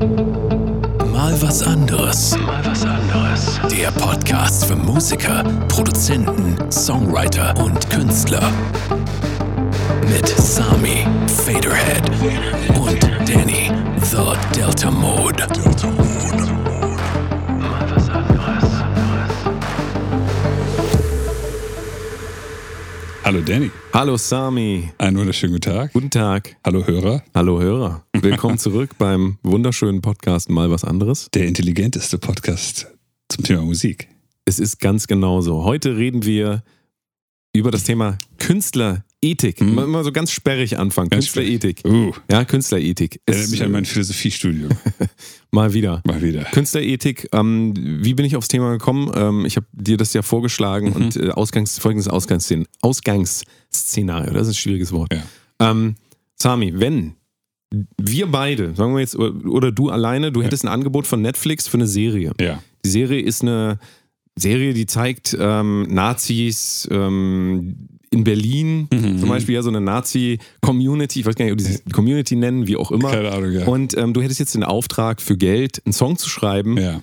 Mal was anderes. Mal was anderes. Der Podcast für Musiker, Produzenten, Songwriter und Künstler. Mit Sami, Faderhead und Danny, The Delta Mode. Delta Mode. Mal was anderes. Hallo Danny. Hallo Sami. Einen wunderschönen guten Tag. Guten Tag. Hallo Hörer. Hallo Hörer. Willkommen zurück beim wunderschönen Podcast Mal was anderes. Der intelligenteste Podcast zum Thema Musik. Es ist ganz genauso. Heute reden wir über das Thema Künstlerethik. Mhm. Mal, mal so ganz sperrig anfangen. Ganz Künstlerethik. Uh, Ja, Künstlerethik. Erinnert mich an mein Philosophiestudium. mal wieder. Mal wieder. Künstlerethik, ähm, wie bin ich aufs Thema gekommen? Ähm, ich habe dir das ja vorgeschlagen Mhm. und äh, Ausgangs, folgendes Ausgangsszen Ausgangsszenario, das ist ein schwieriges Wort. Ja. Ähm, Sami, wenn wir beide, sagen wir jetzt, oder, oder du alleine, du hättest ein Angebot von Netflix für eine Serie. Ja. Die Serie ist eine Serie, die zeigt ähm, Nazis ähm, in Berlin, Mhm. zum Beispiel ja so eine Nazi-Community, ich weiß gar nicht, ob die sich Community nennen, wie auch immer. Keine Ahnung, ja. Und ähm, du hättest jetzt den Auftrag für Geld, einen Song zu schreiben, ja.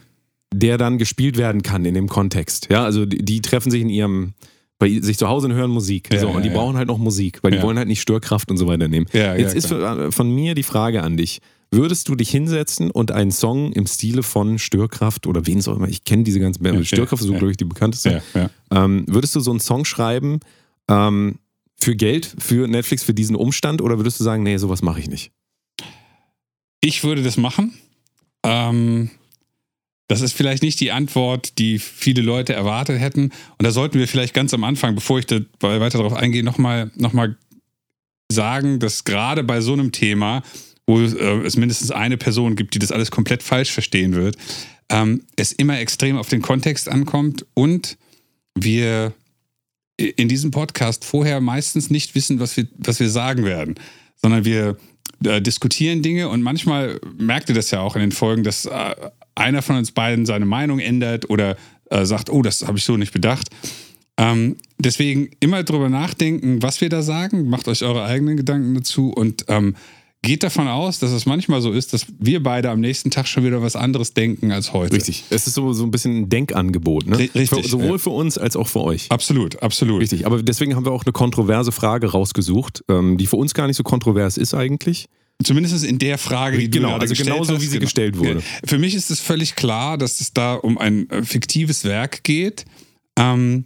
der dann gespielt werden kann in dem Kontext. Ja, also die, die treffen sich in ihrem, bei sich zu Hause und hören Musik. Ja, so, ja, und die ja. brauchen halt noch Musik, weil die wollen halt nicht Störkraft und so weiter nehmen. Ja, ja, Jetzt ist klar. von, von mir die Frage an dich. Würdest du dich hinsetzen und einen Song im Stile von Störkraft oder wen soll immer, ich kenne diese ganzen Bands, Störkraft ist so, glaube ich, die bekannteste. Ähm, würdest du so einen Song schreiben ähm, für Geld, für Netflix, für diesen Umstand oder würdest du sagen, nee, sowas mache ich nicht? Ich würde das machen. Ähm, das ist vielleicht nicht die Antwort, die viele Leute erwartet hätten. Und da sollten wir vielleicht ganz am Anfang, bevor ich da weiter darauf eingehe, nochmal noch mal sagen, dass gerade bei so einem Thema, wo äh, es mindestens eine Person gibt, die das alles komplett falsch verstehen wird, ähm, es immer extrem auf den Kontext ankommt und wir in diesem Podcast vorher meistens nicht wissen, was wir, was wir sagen werden, sondern wir äh, diskutieren Dinge und manchmal merkt ihr das ja auch in den Folgen, dass äh, einer von uns beiden seine Meinung ändert oder äh, sagt, oh, das habe ich so nicht bedacht. Ähm, deswegen immer drüber nachdenken, was wir da sagen, macht euch eure eigenen Gedanken dazu und ähm, geht davon aus, dass es manchmal so ist, dass wir beide am nächsten Tag schon wieder was anderes denken als heute. Richtig. Es ist so, so ein bisschen ein Denkangebot. Ne? Ri- richtig, Für, sowohl ja. für uns als auch für euch. Absolut, absolut. Richtig, aber deswegen haben wir auch eine kontroverse Frage rausgesucht, ähm, die für uns gar nicht so kontrovers ist eigentlich. Zumindest in der Frage, die du Genau, gerade also gestellt genauso, hast, wie sie gestellt wurde. Für mich ist es völlig klar, dass es da um ein äh, fiktives Werk geht. Ähm,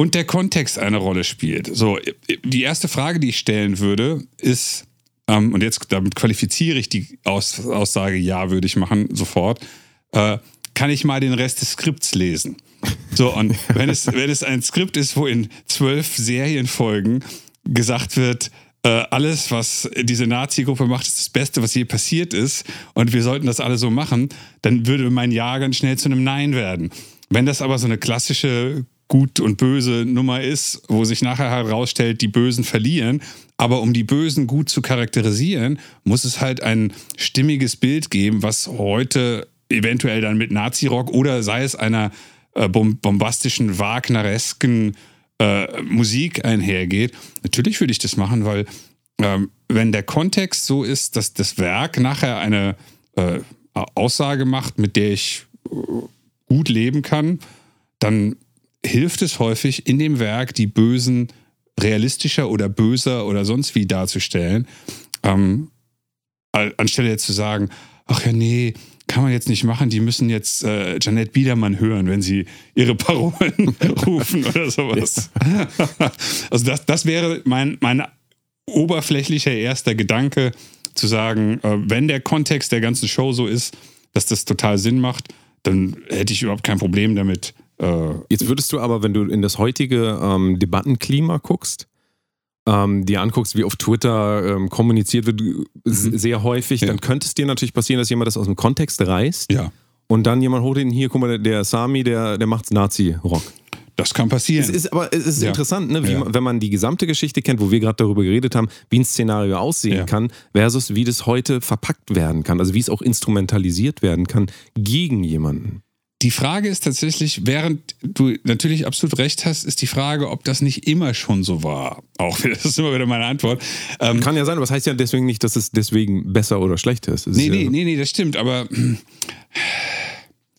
und der Kontext eine Rolle spielt. So, die erste Frage, die ich stellen würde, ist, ähm, und jetzt damit qualifiziere ich die Aus Aussage, ja, würde ich machen, sofort, äh, kann ich mal den Rest des Skripts lesen? So, und wenn es, wenn es ein Skript ist, wo in zwölf Serienfolgen gesagt wird, äh, alles, was diese Nazi-Gruppe macht, ist das Beste, was je passiert ist und wir sollten das alle so machen, dann würde mein Ja ganz schnell zu einem Nein werden. Wenn das aber so eine klassische Gut und böse Nummer ist, wo sich nachher herausstellt, die Bösen verlieren, aber um die Bösen gut zu charakterisieren, muss es halt ein stimmiges Bild geben, was heute eventuell dann mit Nazi-Rock oder sei es einer äh, bom bombastischen, wagneresken äh, Musik einhergeht. Natürlich würde ich das machen, weil ähm, wenn der Kontext so ist, dass das Werk nachher eine äh, Aussage macht, mit der ich äh, gut leben kann, dann hilft es häufig in dem Werk, die Bösen realistischer oder böser oder sonst wie darzustellen, ähm, an- anstelle jetzt zu sagen, ach ja, nee, kann man jetzt nicht machen, die müssen jetzt äh, Janette Biedermann hören, wenn sie ihre Parolen rufen oder sowas. also das, das wäre mein, mein oberflächlicher erster Gedanke, zu sagen, äh, wenn der Kontext der ganzen Show so ist, dass das total Sinn macht, dann hätte ich überhaupt kein Problem damit. Äh, Jetzt würdest du aber, wenn du in das heutige ähm, Debattenklima guckst, ähm, dir anguckst, wie auf Twitter ähm, kommuniziert wird, s- sehr häufig, Mhm. Ja. dann könnte es dir natürlich passieren, dass jemand das aus dem Kontext reißt ja, und dann jemand holt ihn hier, guck mal, der, der Sami, der, der macht Nazi-Rock. das kann passieren. Es ist aber es ist Ja. interessant, ne? wie, Ja. man- wenn man die gesamte Geschichte kennt, wo wir gerade darüber geredet haben, wie ein Szenario aussehen Ja. kann, versus wie das heute verpackt werden kann, also wie es auch instrumentalisiert werden kann gegen jemanden. Die Frage ist tatsächlich, während du natürlich absolut recht hast, ist die Frage, ob das nicht immer schon so war. Auch das ist immer wieder meine Antwort. Ähm, Kann ja sein, aber das heißt ja deswegen nicht, dass es deswegen besser oder schlechter ist. Das nee, ist nee, ja nee, nee, das stimmt, aber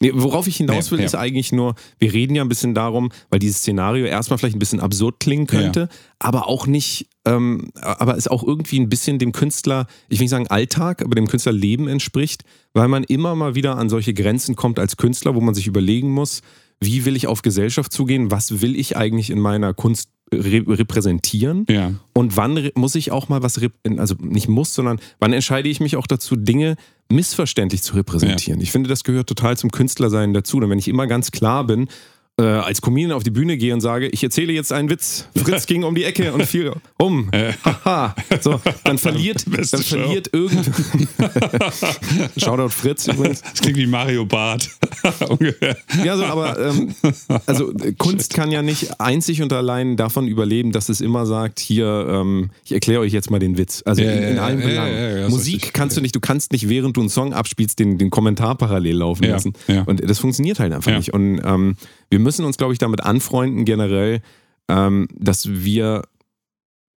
Nee, worauf ich hinaus will, ja, ja. ist eigentlich nur, wir reden ja ein bisschen darum, weil dieses Szenario erstmal vielleicht ein bisschen absurd klingen könnte, ja. aber auch nicht, ähm, aber es auch irgendwie ein bisschen dem Künstler, ich will nicht sagen Alltag, aber dem Künstlerleben entspricht, weil man immer mal wieder an solche Grenzen kommt als Künstler, wo man sich überlegen muss, wie will ich auf Gesellschaft zugehen, was will ich eigentlich in meiner Kunst repräsentieren ja. und wann muss ich auch mal was, also nicht muss, sondern wann entscheide ich mich auch dazu, Dinge missverständlich zu repräsentieren. Ja. Ich finde, das gehört total zum Künstlersein dazu. Und wenn ich immer ganz klar bin, äh, als Comedian auf die Bühne gehe und sage, ich erzähle jetzt einen Witz. Fritz ging um die Ecke und fiel um. Haha. so, dann verliert, dann verliert irgend. Shoutout Fritz übrigens. Das klingt wie Mario Barth. Ungefähr. Ja, so, aber ähm, also Kunst kann ja nicht einzig und allein davon überleben, dass es immer sagt, hier, ähm, ich erkläre euch jetzt mal den Witz. Also ja, in, in allen ja, Belangen. Ja, Musik kannst du nicht, du kannst nicht, während du einen Song abspielst, den, den Kommentar parallel laufen lassen. Und das funktioniert halt einfach nicht. Und ähm, wir müssen uns, glaube ich, damit anfreunden, generell, ähm, dass wir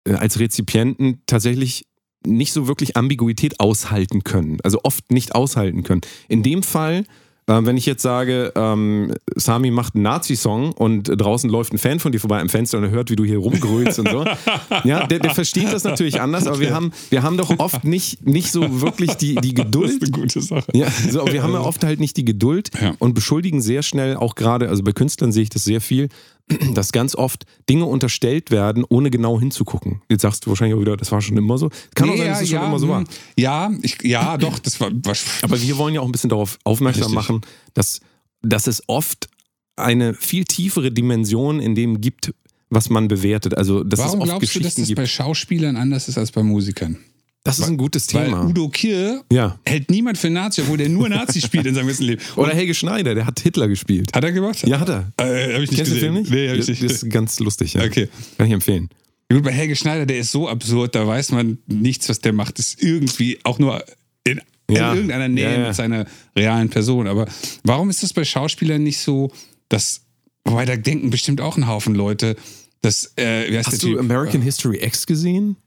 äh, als Rezipienten tatsächlich nicht so wirklich Ambiguität aushalten können. Also oft nicht aushalten können. In dem Fall ähm, wenn ich jetzt sage, ähm, Sami macht einen Nazi-Song und draußen läuft ein Fan von dir vorbei am Fenster und er hört, wie du hier rumgrölst und so, ja, der, der, versteht das natürlich anders, aber wir haben, wir haben doch oft nicht, nicht so wirklich die, die Geduld. Das ist eine gute Sache. Ja, so, wir haben ja oft halt nicht die Geduld ja. und beschuldigen sehr schnell, auch gerade, also bei Künstlern sehe ich das sehr viel, dass ganz oft Dinge unterstellt werden, ohne genau hinzugucken. Jetzt sagst du wahrscheinlich auch wieder, das war schon immer so. Kann nee, auch sein, dass es ja, schon immer so war. Hm. Ja, ich, ja, doch, das war, war. Aber wir wollen ja auch ein bisschen darauf aufmerksam Richtig. machen, dass, dass es oft eine viel tiefere Dimension in dem gibt, was man bewertet. Also, dass Warum es oft glaubst Geschichten du, dass das gibt. bei Schauspielern anders ist als bei Musikern? Das ist ein gutes Thema. Weil Udo Kier ja. hält niemand für Nazi, obwohl der nur Nazi spielt in seinem ganzen Leben. Und Oder Helge Schneider, der hat Hitler gespielt. Hat er gemacht? Ja, hat er. Äh, hab ich nicht Kennst gesehen. du den Film nicht? Nee, hab ich nicht. Das ist ganz lustig, ja. Okay. Kann ich empfehlen. Gut, bei Helge Schneider, der ist so absurd, da weiß man nichts, was der macht. Das ist irgendwie auch nur in, Ja. in irgendeiner Nähe mit seiner realen Person. Aber warum ist das bei Schauspielern nicht so, dass, wobei da denken bestimmt auch ein Haufen Leute, dass, äh, Hast du Typ? American History X gesehen?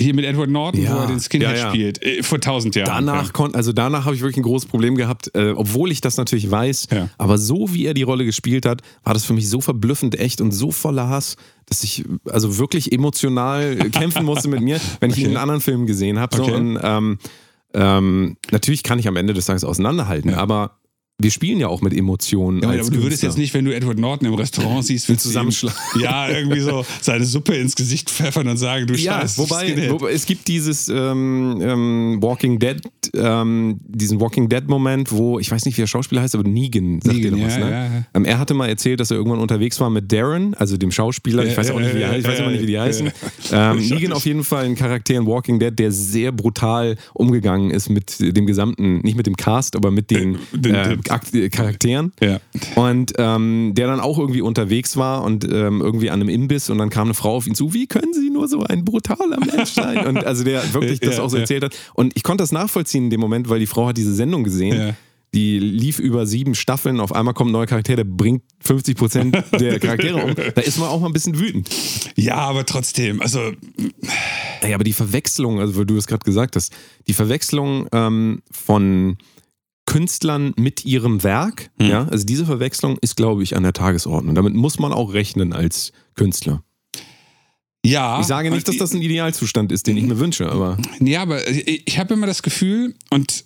Hier mit Edward Norton, Ja. wo er den Skinhead Ja, ja. spielt, äh, vor tausend Jahren. Danach kon also danach habe ich wirklich ein großes Problem gehabt, äh, obwohl ich das natürlich weiß. Aber so wie er die Rolle gespielt hat, war das für mich so verblüffend echt und so voller Hass, dass ich also wirklich emotional kämpfen musste mit mir, wenn ich ihn in anderen Filmen gesehen habe. So, Okay. und, ähm, ähm, natürlich kann ich am Ende des Tages auseinanderhalten, aber wir spielen ja auch mit Emotionen. Ja, aber du würdest Künstler. jetzt nicht, wenn du Edward Norton im Restaurant siehst, würdest ihm- zusammenschlagen. Ja, irgendwie so seine Suppe ins Gesicht pfeffern und sagen, du Ja, scheiß wobei, wobei es gibt dieses ähm, ähm, Walking Dead, ähm, diesen Walking Dead Moment, wo ich weiß nicht, wie der Schauspieler heißt, aber Negan sagt dir Negan, noch was, ja, ne? ja. Ähm, er hatte mal erzählt, dass er irgendwann unterwegs war mit Darren, also dem Schauspieler. Ich weiß auch nicht, wie ich weiß immer nicht, wie die heißen. Ähm, Negan auf jeden Fall ein Charakter in Walking Dead, der sehr brutal umgegangen ist mit dem gesamten, nicht mit dem Cast, aber mit den, Den- äh, den- äh, Charakteren. Ja. Und ähm, der dann auch irgendwie unterwegs war und ähm, irgendwie an einem Imbiss und dann kam eine Frau auf ihn zu, wie können Sie nur so ein brutaler Mensch sein? Und also der wirklich das Ja, auch so erzählt hat. Und ich konnte das nachvollziehen in dem Moment, weil die Frau hat diese Sendung gesehen. Die lief über sieben Staffeln, auf einmal kommt ein neuer Charakter, der bringt 50 Prozent der Charaktere um. Da ist man auch mal ein bisschen wütend. ja, aber trotzdem, also Naja, aber die Verwechslung, also weil du das gerade gesagt hast, die Verwechslung ähm, von Künstlern mit ihrem Werk, Hm. ja, also diese Verwechslung ist, glaube ich, an der Tagesordnung. Damit muss man auch rechnen als Künstler. ja. Ich sage nicht, dass das ein Idealzustand ist, den ich mir wünsche, aber Ja, aber ich, habe immer das Gefühl, und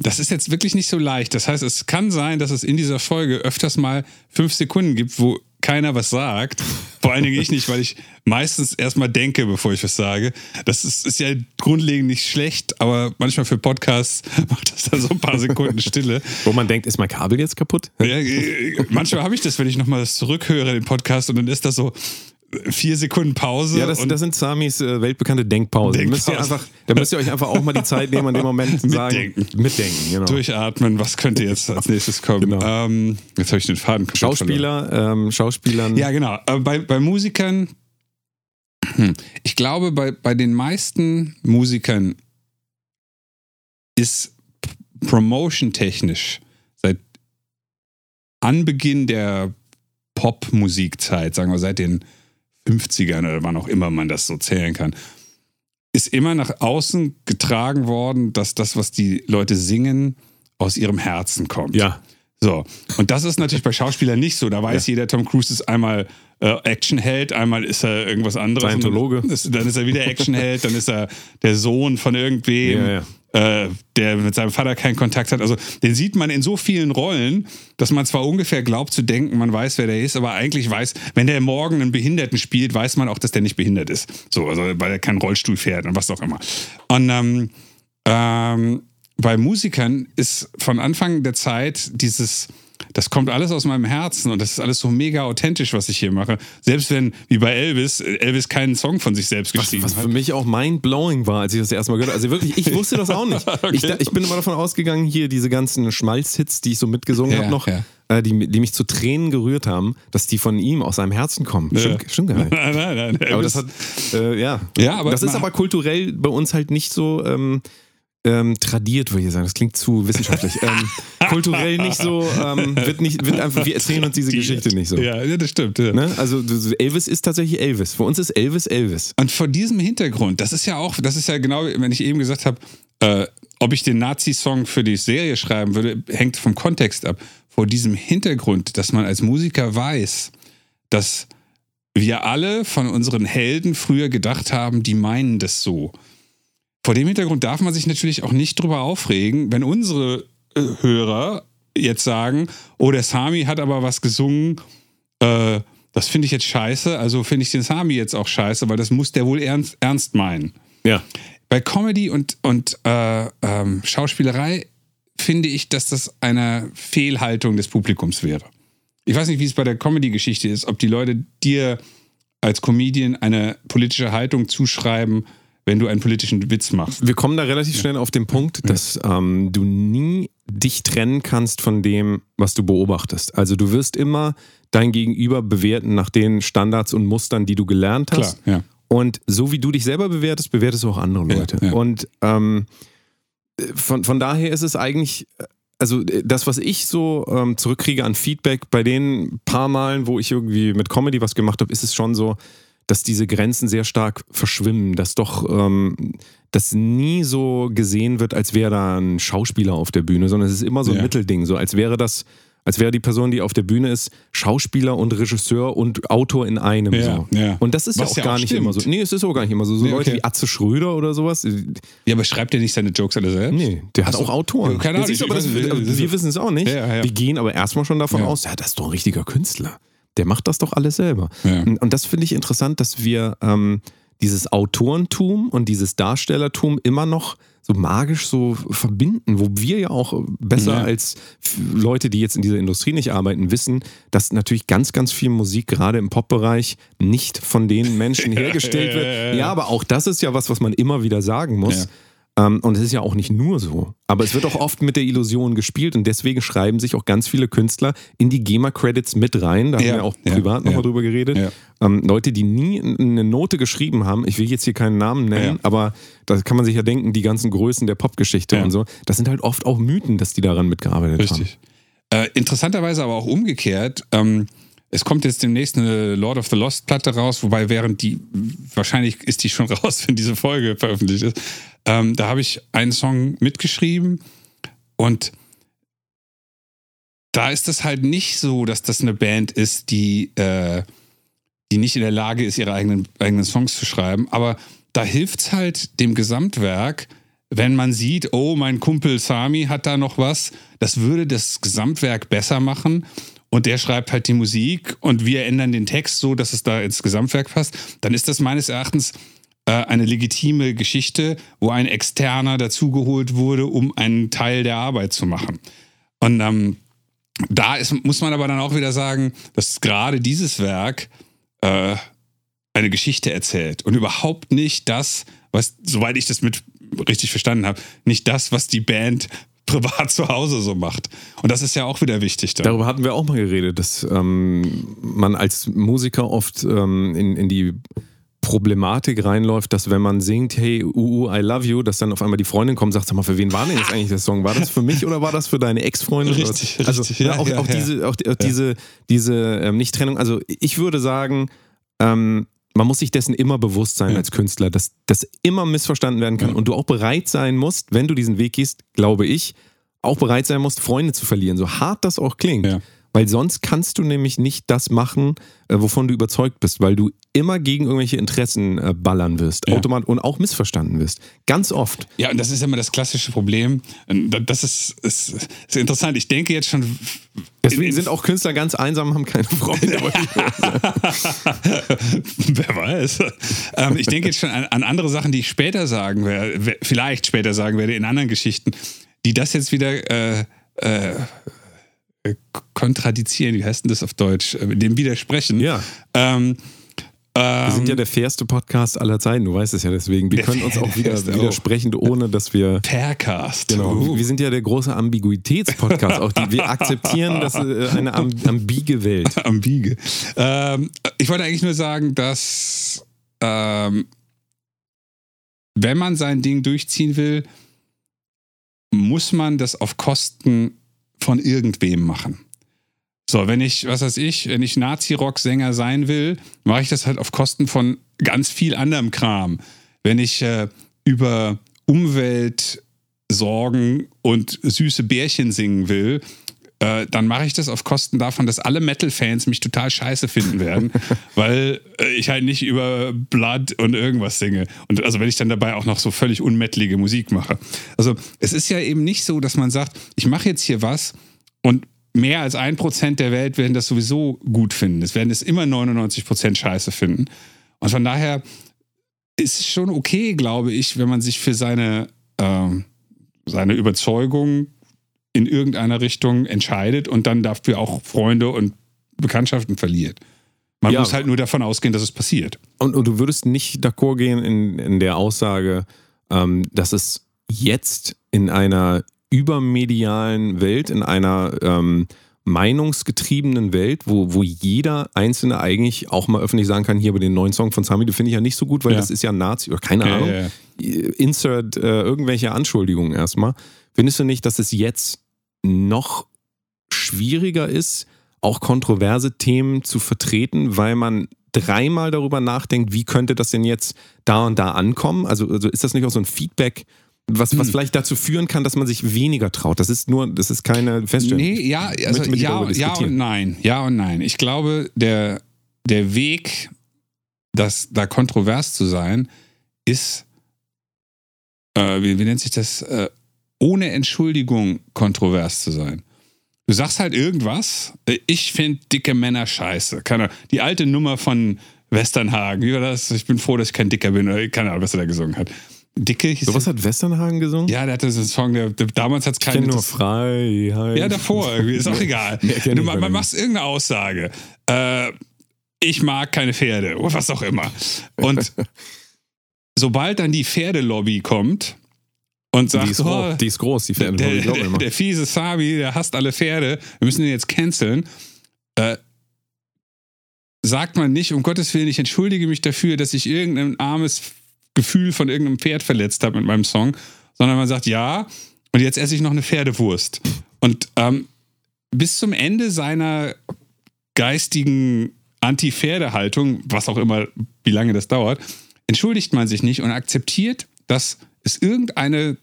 das ist jetzt wirklich nicht so leicht. Das heißt, es kann sein, dass es in dieser Folge öfters mal fünf Sekunden gibt, wo keiner was sagt. Vor allen Dingen ich nicht, weil ich meistens erstmal denke, bevor ich was sage. Das ist, ist ja grundlegend nicht schlecht, aber manchmal für Podcasts macht das dann so ein paar Sekunden Stille. wo man denkt, ist mein Kabel jetzt kaputt? Ja, äh, manchmal habe ich das, wenn ich nochmal das zurückhöre, den Podcast, und dann ist das so vier Sekunden Pause. Ja, das, das sind Samis äh, weltbekannte Denkpausen. Da müsst, ihr Denkpause. einfach, da müsst ihr euch einfach auch mal die Zeit nehmen, an dem Moment sagen, Mitdenken. mitdenken. Genau. durchatmen, was könnte jetzt als nächstes kommen. Genau. Ähm, jetzt habe ich den Faden. Schauspieler, ähm, Schauspielern. Ja, genau. Aber bei, bei Musikern, hm, ich glaube, bei, bei den meisten Musikern ist promotion-technisch Anbeginn der Popmusikzeit, sagen wir seit den 50ern oder wann auch immer man das so zählen kann, ist immer nach außen getragen worden, dass das, was die Leute singen, aus ihrem Herzen kommt. Ja. So. Und das ist natürlich bei Schauspielern nicht so. Da weiß ja. jeder, Tom Cruise ist einmal äh, Actionheld, einmal ist er irgendwas anderes. Scientologe. Dann ist, dann ist er wieder Actionheld, dann ist er der Sohn von irgendwem. Ja, ja äh, der mit seinem Vater keinen Kontakt hat. Also den sieht man in so vielen Rollen, dass man zwar ungefähr glaubt zu denken, man weiß, wer der ist, aber eigentlich weiß, wenn der morgen einen Behinderten spielt, weiß man auch, dass der nicht behindert ist. So, also weil er keinen Rollstuhl fährt und was auch immer. Und ähm, ähm, bei Musikern ist von Anfang der Zeit dieses das kommt alles aus meinem Herzen und das ist alles so mega authentisch, was ich hier mache. Selbst wenn, wie bei Elvis, Elvis keinen Song von sich selbst geschrieben was, was hat. Was für mich auch mind-blowing war, als ich das erste Mal gehört habe. Also wirklich, ich wusste das auch nicht. okay. ich, ich, bin immer davon ausgegangen, hier diese ganzen Schmalzhits, die ich so mitgesungen ja, habe noch, ja. äh, die, die mich zu Tränen gerührt haben, dass die von ihm aus seinem Herzen kommen. Ja. Stimmt, stimmt gar nicht. Nein, nein, nein. Aber das hat, äh, ja. ja aber das ist aber kulturell bei uns halt nicht so... Ähm, ähm, tradiert, würde ich sagen. Das klingt zu wissenschaftlich. ähm, kulturell nicht so, ähm, wird nicht, wird einfach, wir erzählen uns diese Die, Geschichte nicht so. Ja, das stimmt. Ja. Ne? Also Elvis ist tatsächlich Elvis. Für uns ist Elvis Elvis. Und vor diesem Hintergrund, das ist ja auch, das ist ja genau, wenn ich eben gesagt habe, äh, ob ich den Nazi-Song für die Serie schreiben würde, hängt vom Kontext ab. Vor diesem Hintergrund, dass man als Musiker weiß, dass wir alle von unseren Helden früher gedacht haben, die meinen das so. Vor dem Hintergrund darf man sich natürlich auch nicht drüber aufregen, wenn unsere äh, Hörer jetzt sagen, oh, der Sami hat aber was gesungen, äh, das finde ich jetzt scheiße, also finde ich den Sami jetzt auch scheiße, weil das muss der wohl ernst, ernst meinen. Ja. Bei Comedy und, und äh, ähm, Schauspielerei finde ich, dass das eine Fehlhaltung des Publikums wäre. Ich weiß nicht, wie es bei der Comedy-Geschichte ist, ob die Leute dir als Comedian eine politische Haltung zuschreiben, wenn du einen politischen Witz machst. Wir kommen da relativ schnell auf den Punkt, dass ähm, du nie dich trennen kannst von dem, was du beobachtest. Also du wirst immer dein Gegenüber bewerten nach den Standards und Mustern, die du gelernt hast. Klar, ja. Und so wie du dich selber bewertest, bewertest du auch andere Leute. Ja, ja. Und ähm, von, von daher ist es eigentlich, also das, was ich so ähm, zurückkriege an Feedback bei den paar Malen, wo ich irgendwie mit Comedy was gemacht habe, ist es schon so, dass diese Grenzen sehr stark verschwimmen, dass doch ähm, das nie so gesehen wird, als wäre da ein Schauspieler auf der Bühne, sondern es ist immer so ein ja. Mittelding, so als wäre das als wäre die Person, die auf der Bühne ist, Schauspieler und Regisseur und Autor in einem. Ja, so. ja. Und das ist Was ja auch gar nicht stimmt. immer so. Nee, es ist auch gar nicht immer so. So nee, Leute okay. wie Atze Schröder oder sowas. Ja, aber schreibt der nicht seine Jokes alle selbst? Nee, der hat auch Autoren. Keine Ahnung, aber das, wir wissen es auch nicht. Ja, wir gehen aber erstmal schon davon aus, ja, das ist doch ein richtiger Künstler der macht das doch alles selber. Ja. Und das finde ich interessant, dass wir ähm, dieses Autorentum und dieses Darstellertum immer noch so magisch so verbinden, wo wir ja auch besser ja. als Leute, die jetzt in dieser Industrie nicht arbeiten, wissen, dass natürlich ganz, ganz viel Musik gerade im Pop-Bereich nicht von den Menschen hergestellt wird. Ja, aber auch das ist ja was, was man immer wieder sagen muss. Ähm, und es ist ja auch nicht nur so. Aber es wird auch oft mit der Illusion gespielt und deswegen schreiben sich auch ganz viele Künstler in die GEMA-Credits mit rein. Da ja, haben wir auch ja, privat ja, nochmal drüber geredet. Ähm, Leute, die nie eine Note geschrieben haben, ich will jetzt hier keinen Namen nennen, aber da kann man sich ja denken, die ganzen Größen der Popgeschichte und so, das sind halt oft auch Mythen, dass die daran mitgearbeitet Richtig. haben. Richtig. Äh, interessanterweise aber auch umgekehrt. Ähm, es kommt jetzt demnächst eine Lord of the Lost Platte raus, wobei während die, wahrscheinlich ist die schon raus, wenn diese Folge veröffentlicht ist. Ähm, da habe ich einen Song mitgeschrieben und da ist es halt nicht so, dass das eine Band ist, die, äh, die nicht in der Lage ist, ihre eigenen, eigenen Songs zu schreiben. Aber da hilft es halt dem Gesamtwerk, wenn man sieht, oh, mein Kumpel Sami hat da noch was. Das würde das Gesamtwerk besser machen. Und der schreibt halt die Musik und wir ändern den Text so, dass es da ins Gesamtwerk passt. Dann ist das meines Erachtens äh, eine legitime Geschichte, wo ein Externer dazugeholt wurde, um einen Teil der Arbeit zu machen. Und ähm, da ist, muss man aber dann auch wieder sagen, dass gerade dieses Werk äh, eine Geschichte erzählt und überhaupt nicht das, was, soweit ich das mit richtig verstanden habe, nicht das, was die Band privat zu Hause so macht. Und das ist ja auch wieder wichtig. Dann. Darüber hatten wir auch mal geredet, dass ähm, man als Musiker oft ähm, in, in die Problematik reinläuft, dass wenn man singt, hey, UU, I love you, dass dann auf einmal die Freundin kommt und sagt, sag mal, für wen war denn jetzt eigentlich der Song? War das für mich oder war das für deine Ex-Freundin? Richtig, also, richtig. Ja, Ja, auch, ja, auch ja. diese, auch, auch diese, diese ähm, Nicht-Trennung. Also ich würde sagen, ähm, man muss sich dessen immer bewusst sein Ja. als Künstler, dass das immer missverstanden werden kann Ja. und du auch bereit sein musst, wenn du diesen Weg gehst, glaube ich, auch bereit sein musst, Freunde zu verlieren, so hart das auch klingt. Ja. Weil sonst kannst du nämlich nicht das machen, äh, wovon du überzeugt bist, weil du immer gegen irgendwelche Interessen äh, ballern wirst, Ja. automatisch und auch missverstanden wirst. Ganz oft. Ja, und das ist immer das klassische Problem. Das ist, ist, ist interessant. Ich denke jetzt schon. Deswegen sind auch Künstler ganz einsam, haben keine Freunde. Wer weiß. Ähm, ich denke jetzt schon an, an andere Sachen, die ich später sagen werde, vielleicht später sagen werde in anderen Geschichten, die das jetzt wieder äh, äh, kontradizieren. Wie heißt denn das auf Deutsch? Äh, Dem widersprechen. Ja. Ähm, Wir sind ja der fairste Podcast aller Zeiten, du weißt es ja deswegen. Wir können uns auch wieder widersprechen, ohne dass wir. Percast. Genau. Uh. Wir sind ja der große Ambiguitätspodcast. Auch die, wir akzeptieren das äh, eine am, ambige Welt. am Biege. Ähm, ich wollte eigentlich nur sagen, dass ähm, wenn man sein Ding durchziehen will, muss man das auf Kosten von irgendwem machen. So, wenn ich, was weiß ich, wenn ich Nazi-Rock-Sänger sein will, mache ich das halt auf Kosten von ganz viel anderem Kram. Wenn ich äh, über Umweltsorgen und süße Bärchen singen will, äh, dann mache ich das auf Kosten davon, dass alle Metal-Fans mich total scheiße finden werden, weil äh, ich halt nicht über Blood und irgendwas singe. Und also wenn ich dann dabei auch noch so völlig unmettlige Musik mache. Also es ist ja eben nicht so, dass man sagt, ich mache jetzt hier was und mehr als ein Prozent der Welt werden das sowieso gut finden. Es werden es immer 99 Prozent scheiße finden. Und von daher ist es schon okay, glaube ich, wenn man sich für seine, ähm, seine Überzeugung in irgendeiner Richtung entscheidet und dann dafür auch Freunde und Bekanntschaften verliert. Man Ja. muss halt nur davon ausgehen, dass es passiert. Und, und du würdest nicht d'accord gehen in, in der Aussage, ähm, dass es jetzt in einer übermedialen Welt, in einer ähm, meinungsgetriebenen Welt, wo, wo jeder Einzelne eigentlich auch mal öffentlich sagen kann, hier bei den neuen Song von Sami, den finde ich ja nicht so gut, weil Ja. das ist ja ein Nazi oder keine Ja, Ahnung. Insert äh, irgendwelche Anschuldigungen erstmal. Findest du nicht, dass es jetzt noch schwieriger ist, auch kontroverse Themen zu vertreten, weil man dreimal darüber nachdenkt, wie könnte das denn jetzt da und da ankommen? Also, also ist das nicht auch so ein Feedback, was, Hm. was vielleicht dazu führen kann, dass man sich weniger traut? Das ist nur, das ist keine Feststellung. Nee, ja, also mit dir ja, ja und nein. Ja und nein. Ich glaube, der, der Weg, das, da kontrovers zu sein, ist, äh, wie, wie nennt sich das, äh, ohne Entschuldigung kontrovers zu sein. Du sagst halt irgendwas, äh, ich finde dicke Männer scheiße. Keine Ahnung, die alte Nummer von Westernhagen, wie war das? Ich bin froh, dass ich kein Dicker bin. Oder keine Ahnung, was er da gesungen hat. Dicke hieß So was hat Westernhagen gesungen? Ja, der hatte so einen Song, der, der damals hat es ich keinen nur. Freiheit. Ja, davor irgendwie, ist auch egal. Du, man, man dem. machst irgendeine Aussage. Äh, ich mag keine Pferde oder was auch immer. Und sobald dann die Pferdelobby kommt und sagt, die, ist oh, groß, die ist groß, die Pferde. der, der, der fiese Sami, der hasst alle Pferde, wir müssen ihn jetzt canceln, äh, sagt man nicht, um Gottes Willen, ich entschuldige mich dafür, dass ich irgendein armes Gefühl von irgendeinem Pferd verletzt habe mit meinem Song, sondern man sagt, ja, und jetzt esse ich noch eine Pferdewurst. Und ähm, bis zum Ende seiner geistigen Anti-Pferde-Haltung, was auch immer, wie lange das dauert, entschuldigt man sich nicht und akzeptiert, dass es irgendeine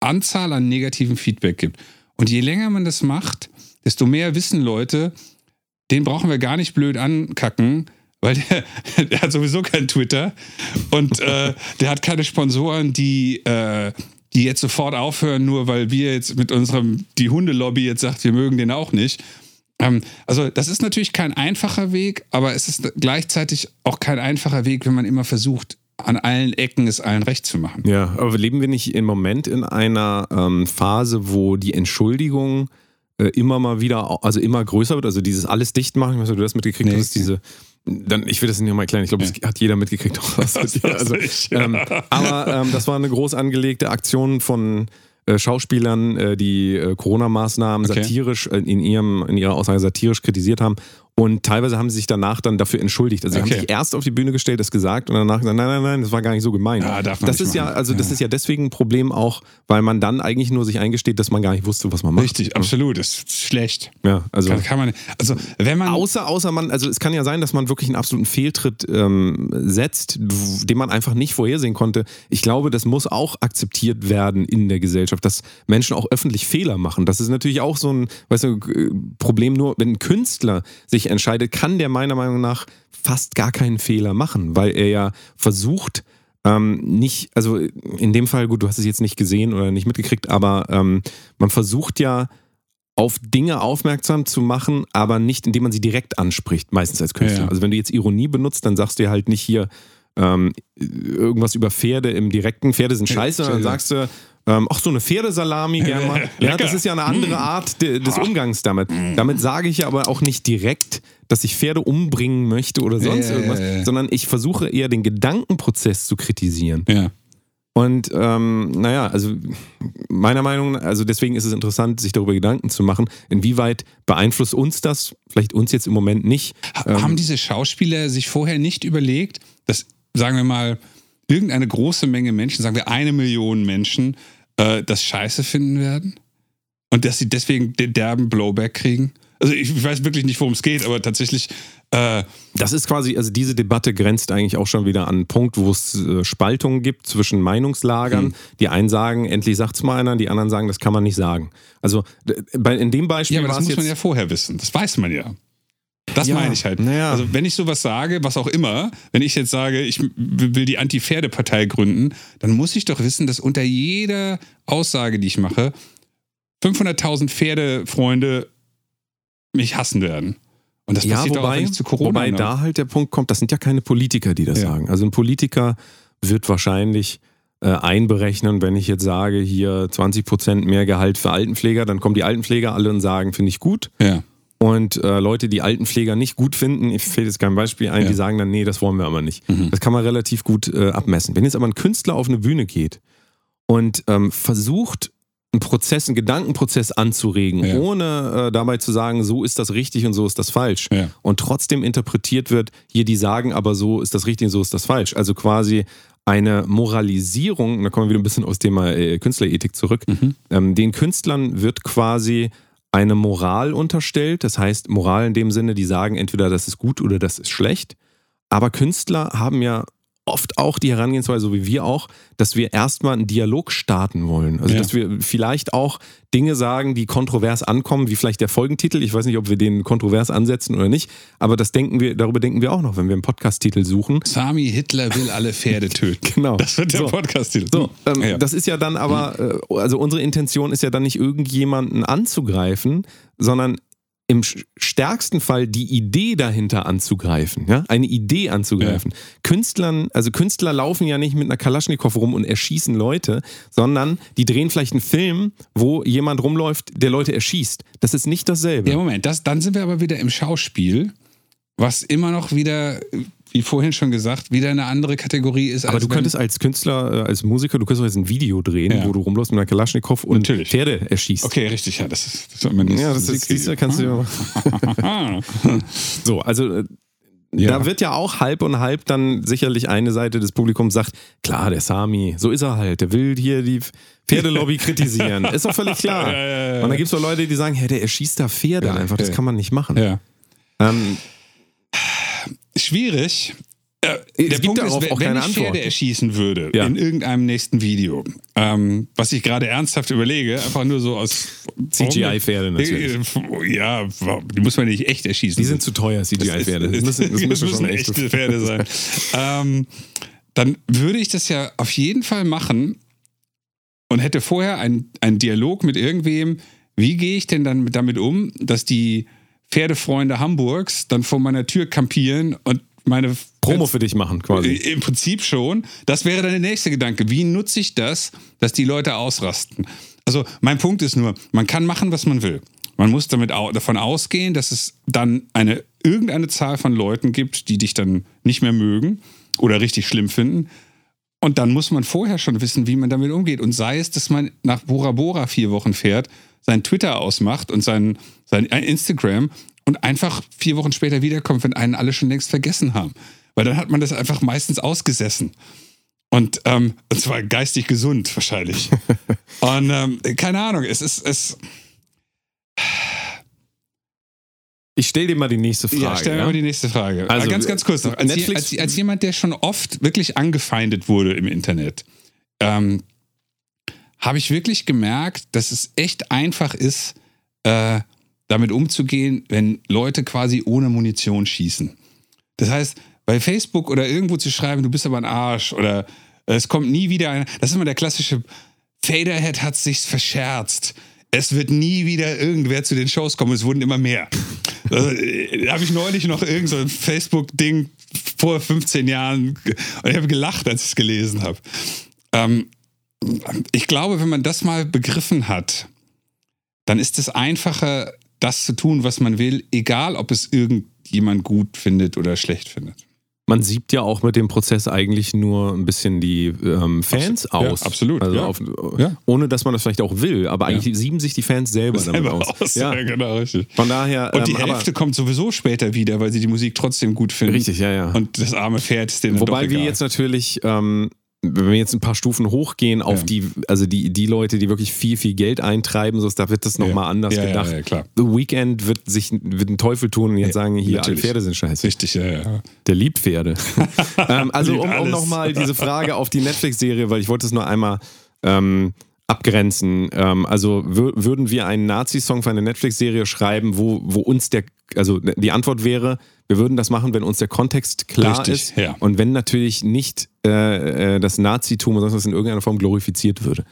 Anzahl an negativen Feedback gibt. Und je länger man das macht, desto mehr wissen Leute, den brauchen wir gar nicht blöd ankacken, weil der, der hat sowieso kein Twitter und äh, der hat keine Sponsoren, die, äh, die jetzt sofort aufhören, nur weil wir jetzt mit unserem, die Hundelobby jetzt sagt, wir mögen den auch nicht. Ähm, also das ist natürlich kein einfacher Weg, aber es ist gleichzeitig auch kein einfacher Weg, wenn man immer versucht, an allen Ecken es allen recht zu machen. Ja, aber leben wir nicht im Moment in einer ähm, Phase, wo die Entschuldigung äh, immer mal wieder, also immer größer wird? Also dieses alles dicht machen, ich weiß nicht, du das mitgekriegt Nee. hast, diese, dann, ich will das nicht mal erklären, ich glaube, das hat jeder mitgekriegt. auch was Das ja, also, ich, ja. ähm, aber ähm, das war eine groß angelegte Aktion von äh, Schauspielern, äh, die äh, Corona-Maßnahmen Okay. satirisch äh, in, ihrem, in ihrer Aussage satirisch kritisiert haben. Und teilweise haben sie sich danach dann dafür entschuldigt. Also sie Okay. haben sich erst auf die Bühne gestellt, das gesagt und danach gesagt, nein, nein, nein, das war gar nicht so gemeint. Ja, darf man das ist ja, machen. also das ist ja deswegen ein Problem auch, weil man dann eigentlich nur sich eingesteht, dass man gar nicht wusste, was man macht. Richtig, absolut. Das ist schlecht. Ja, also. Kann, kann man, also, wenn man. Außer, außer man, also es kann ja sein, dass man wirklich einen absoluten Fehltritt ähm, setzt, den man einfach nicht vorhersehen konnte. Ich glaube, das muss auch akzeptiert werden in der Gesellschaft, dass Menschen auch öffentlich Fehler machen. Das ist natürlich auch so ein, weißt du, Problem nur, wenn ein Künstler sich entscheidet, kann der meiner Meinung nach fast gar keinen Fehler machen, weil er ja versucht, ähm, nicht, also in dem Fall, gut, du hast es jetzt nicht gesehen oder nicht mitgekriegt, aber ähm, man versucht ja auf Dinge aufmerksam zu machen, aber nicht, indem man sie direkt anspricht, meistens als Künstler. Ja, ja. Also wenn du jetzt Ironie benutzt, dann sagst du ja halt nicht hier ähm, irgendwas über Pferde im direkten, Pferde sind scheiße, Ja, dann sagst du, ähm, ach so eine Pferdesalami gerne mal. Ja, das ist ja eine andere Art de, des Umgangs damit. Damit sage ich ja aber auch nicht direkt, dass ich Pferde umbringen möchte oder sonst irgendwas, sondern ich versuche eher den Gedankenprozess zu kritisieren. ja. Und ähm, naja, also meiner Meinung nach, also deswegen ist es interessant, sich darüber Gedanken zu machen, inwieweit beeinflusst uns das, vielleicht uns jetzt im Moment nicht. Ha- Haben diese Schauspieler sich vorher nicht überlegt, dass, sagen wir mal, irgendeine große Menge Menschen, sagen wir eine Million Menschen, äh, das scheiße finden werden? Und dass sie deswegen den derben Blowback kriegen? Also ich, weiß wirklich nicht, worum es geht, aber tatsächlich, äh, Das ist quasi, also diese Debatte grenzt eigentlich auch schon wieder an einen Punkt, wo es äh, Spaltungen gibt zwischen Meinungslagern. Hm. Die einen sagen, endlich sagt's mal einer, die anderen sagen, das kann man nicht sagen. Also bei, in dem Beispiel ja, aber das es muss man jetzt ja vorher wissen. Das weiß man ja. Das Ja, meine ich halt. naja. Also wenn ich sowas sage, was auch immer, wenn ich jetzt sage, ich will die Anti-Pferde-Partei gründen, dann muss ich doch wissen, dass unter jeder Aussage, die ich mache, 500.000 Pferdefreunde mich hassen werden. Und das ja, passiert auch, wobei, wenn ich zu Corona wobei da halt der Punkt kommt, das sind ja keine Politiker, die das Ja. sagen. Also ein Politiker wird wahrscheinlich äh, einberechnen, wenn ich jetzt sage, hier 20% mehr Gehalt für Altenpfleger, dann kommen die Altenpfleger alle und sagen, finde ich gut. Ja. Und äh, Leute, die Altenpfleger nicht gut finden, ich fällt jetzt kein Beispiel ein, Ja. die sagen dann, nee, das wollen wir aber nicht. Mhm. Das kann man relativ gut äh, abmessen. Wenn jetzt aber ein Künstler auf eine Bühne geht und ähm, versucht, einen Prozess, einen Gedankenprozess anzuregen, Ja. ohne äh, dabei zu sagen, so ist das richtig und so ist das falsch. Ja. Und trotzdem interpretiert wird, hier die sagen, aber so ist das richtig und so ist das falsch. Also quasi eine Moralisierung, da kommen wir wieder ein bisschen aus Thema äh, Künstlerethik zurück. Mhm. Ähm, den Künstlern wird quasi eine Moral unterstellt. Das heißt, Moral in dem Sinne, die sagen entweder, das ist gut oder das ist schlecht. Aber Künstler haben ja oft auch die Herangehensweise, so wie wir auch, dass wir erstmal einen Dialog starten wollen. Also, Ja. dass wir vielleicht auch Dinge sagen, die kontrovers ankommen, wie vielleicht der Folgentitel. Ich weiß nicht, ob wir den kontrovers ansetzen oder nicht, aber das denken wir, darüber denken wir auch noch, wenn wir einen Podcast-Titel suchen. Sami Hitler will alle Pferde töten. Genau. Das wird der So. Podcast-Titel. So, ähm, ja. das ist ja dann aber, äh, also unsere Intention ist ja dann nicht irgendjemanden anzugreifen, sondern im stärksten Fall die Idee dahinter anzugreifen, ja, eine Idee anzugreifen. Künstlern, also Künstler laufen ja nicht mit einer Kalaschnikow rum und erschießen Leute, sondern die drehen vielleicht einen Film, wo jemand rumläuft, der Leute erschießt. Das ist nicht dasselbe. Ja, Moment, das, dann sind wir aber wieder im Schauspiel, was immer noch wieder, wie vorhin schon gesagt, wieder eine andere Kategorie ist. aber du könntest als Künstler, äh, als Musiker, du könntest doch jetzt ein Video drehen, Ja. wo du rumläufst mit einer Kalaschnikow und Natürlich. Pferde erschießt. Okay, richtig, ja, das ist, das ist mein nächstes Ja, das ist, siehst du, kannst du ja. So, also äh, Ja. da wird ja auch halb und halb dann sicherlich eine Seite des Publikums sagt, klar, der Sami, so ist er halt, der will hier die Pferdelobby kritisieren. Ist doch völlig klar. Ja, ja. Und dann gibt es auch Leute, die sagen, hey, der erschießt da Pferde einfach, das kann man nicht machen. ja. Ähm, Schwierig. Äh, der Punkt ist, auch wenn keine ich Antwort. Pferde erschießen würde Ja. in irgendeinem nächsten Video, ähm, was ich gerade ernsthaft überlege, einfach nur so aus CGI-Pferde natürlich. Ja, die muss man nicht echt erschießen. die sind zu teuer, CGI-Pferde. Das Das, müssen, das müssen schon echte Pferde sein. ähm, dann würde ich das ja auf jeden Fall machen und hätte vorher einen Dialog mit irgendwem. Wie gehe ich denn dann mit- damit um, dass die Pferdefreunde Hamburgs dann vor meiner Tür kampieren und meine Promo für dich machen quasi. Äh, Im Prinzip schon. Das wäre dann der nächste Gedanke. Wie nutze ich das, dass die Leute ausrasten? Also mein Punkt ist nur, man kann machen, was man will. Man muss damit au davon ausgehen, dass es dann eine irgendeine Zahl von Leuten gibt, die dich dann nicht mehr mögen oder richtig schlimm finden. Und dann muss man vorher schon wissen, wie man damit umgeht. Und sei es, dass man nach Bora Bora vier Wochen fährt, sein Twitter ausmacht und sein, sein Instagram und einfach vier Wochen später wiederkommt, wenn einen alle schon längst vergessen haben. Weil dann hat man das einfach meistens ausgesessen. Und, ähm, und zwar geistig gesund wahrscheinlich. und ähm, keine Ahnung, es ist. Es ich stelle dir mal die nächste Frage. Ja, stell mir ja? mal die nächste Frage. Also, ganz, ganz kurz noch. Als, als, als, jemand, der schon oft wirklich angefeindet wurde im Internet, ähm, habe ich wirklich gemerkt, dass es echt einfach ist, äh, damit umzugehen, wenn Leute quasi ohne Munition schießen. Das heißt, bei Facebook oder irgendwo zu schreiben, du bist aber ein Arsch oder es kommt nie wieder einer. Das ist immer der klassische Faderhead hat sich's verscherzt. Es wird nie wieder irgendwer zu den Shows kommen. Es wurden immer mehr. Also, äh, da habe ich neulich noch irgend so ein Facebook-Ding vor 15 Jahren und ich habe gelacht, als ich es gelesen habe. Ähm, ich glaube, wenn man das mal begriffen hat, dann ist es einfacher, das zu tun, was man will, egal ob es irgendjemand gut findet oder schlecht findet. Man siebt ja auch mit dem Prozess eigentlich nur ein bisschen die ähm, Fans absolut, aus. Ja, absolut. Also ja. Auf, ja. Ohne dass man das vielleicht auch will, aber eigentlich sieben sich die Fans selber, selber damit aus. aus. Ja. genau, richtig. Von daher. Und die ähm, Hälfte kommt sowieso später wieder, weil sie die Musik trotzdem gut finden. Richtig, ja, ja. Und das arme Pferd ist denen Wobei wir jetzt natürlich ähm, wenn wir jetzt ein paar Stufen hochgehen auf ja. die, also die, die Leute, die wirklich viel, viel Geld eintreiben, so, da wird das nochmal ja. anders ja, gedacht. Ja, klar. The Weekend wird sich wird einen Teufel tun und jetzt sagen, hier, Natürlich. alle Pferde sind scheiße. Richtig, ja, ja. Der liebt Pferde. ähm, also um, um nochmal diese Frage auf die Netflix-Serie, weil ich wollte es nur einmal ähm, abgrenzen. Ähm, also würden wir einen Nazi-Song für eine Netflix-Serie schreiben, wo, wo uns der, also die Antwort wäre, wir würden das machen, wenn uns der Kontext klar Richtig, ist ja. und wenn natürlich nicht äh, äh, das Nazitum oder sonst was in irgendeiner Form glorifiziert würde.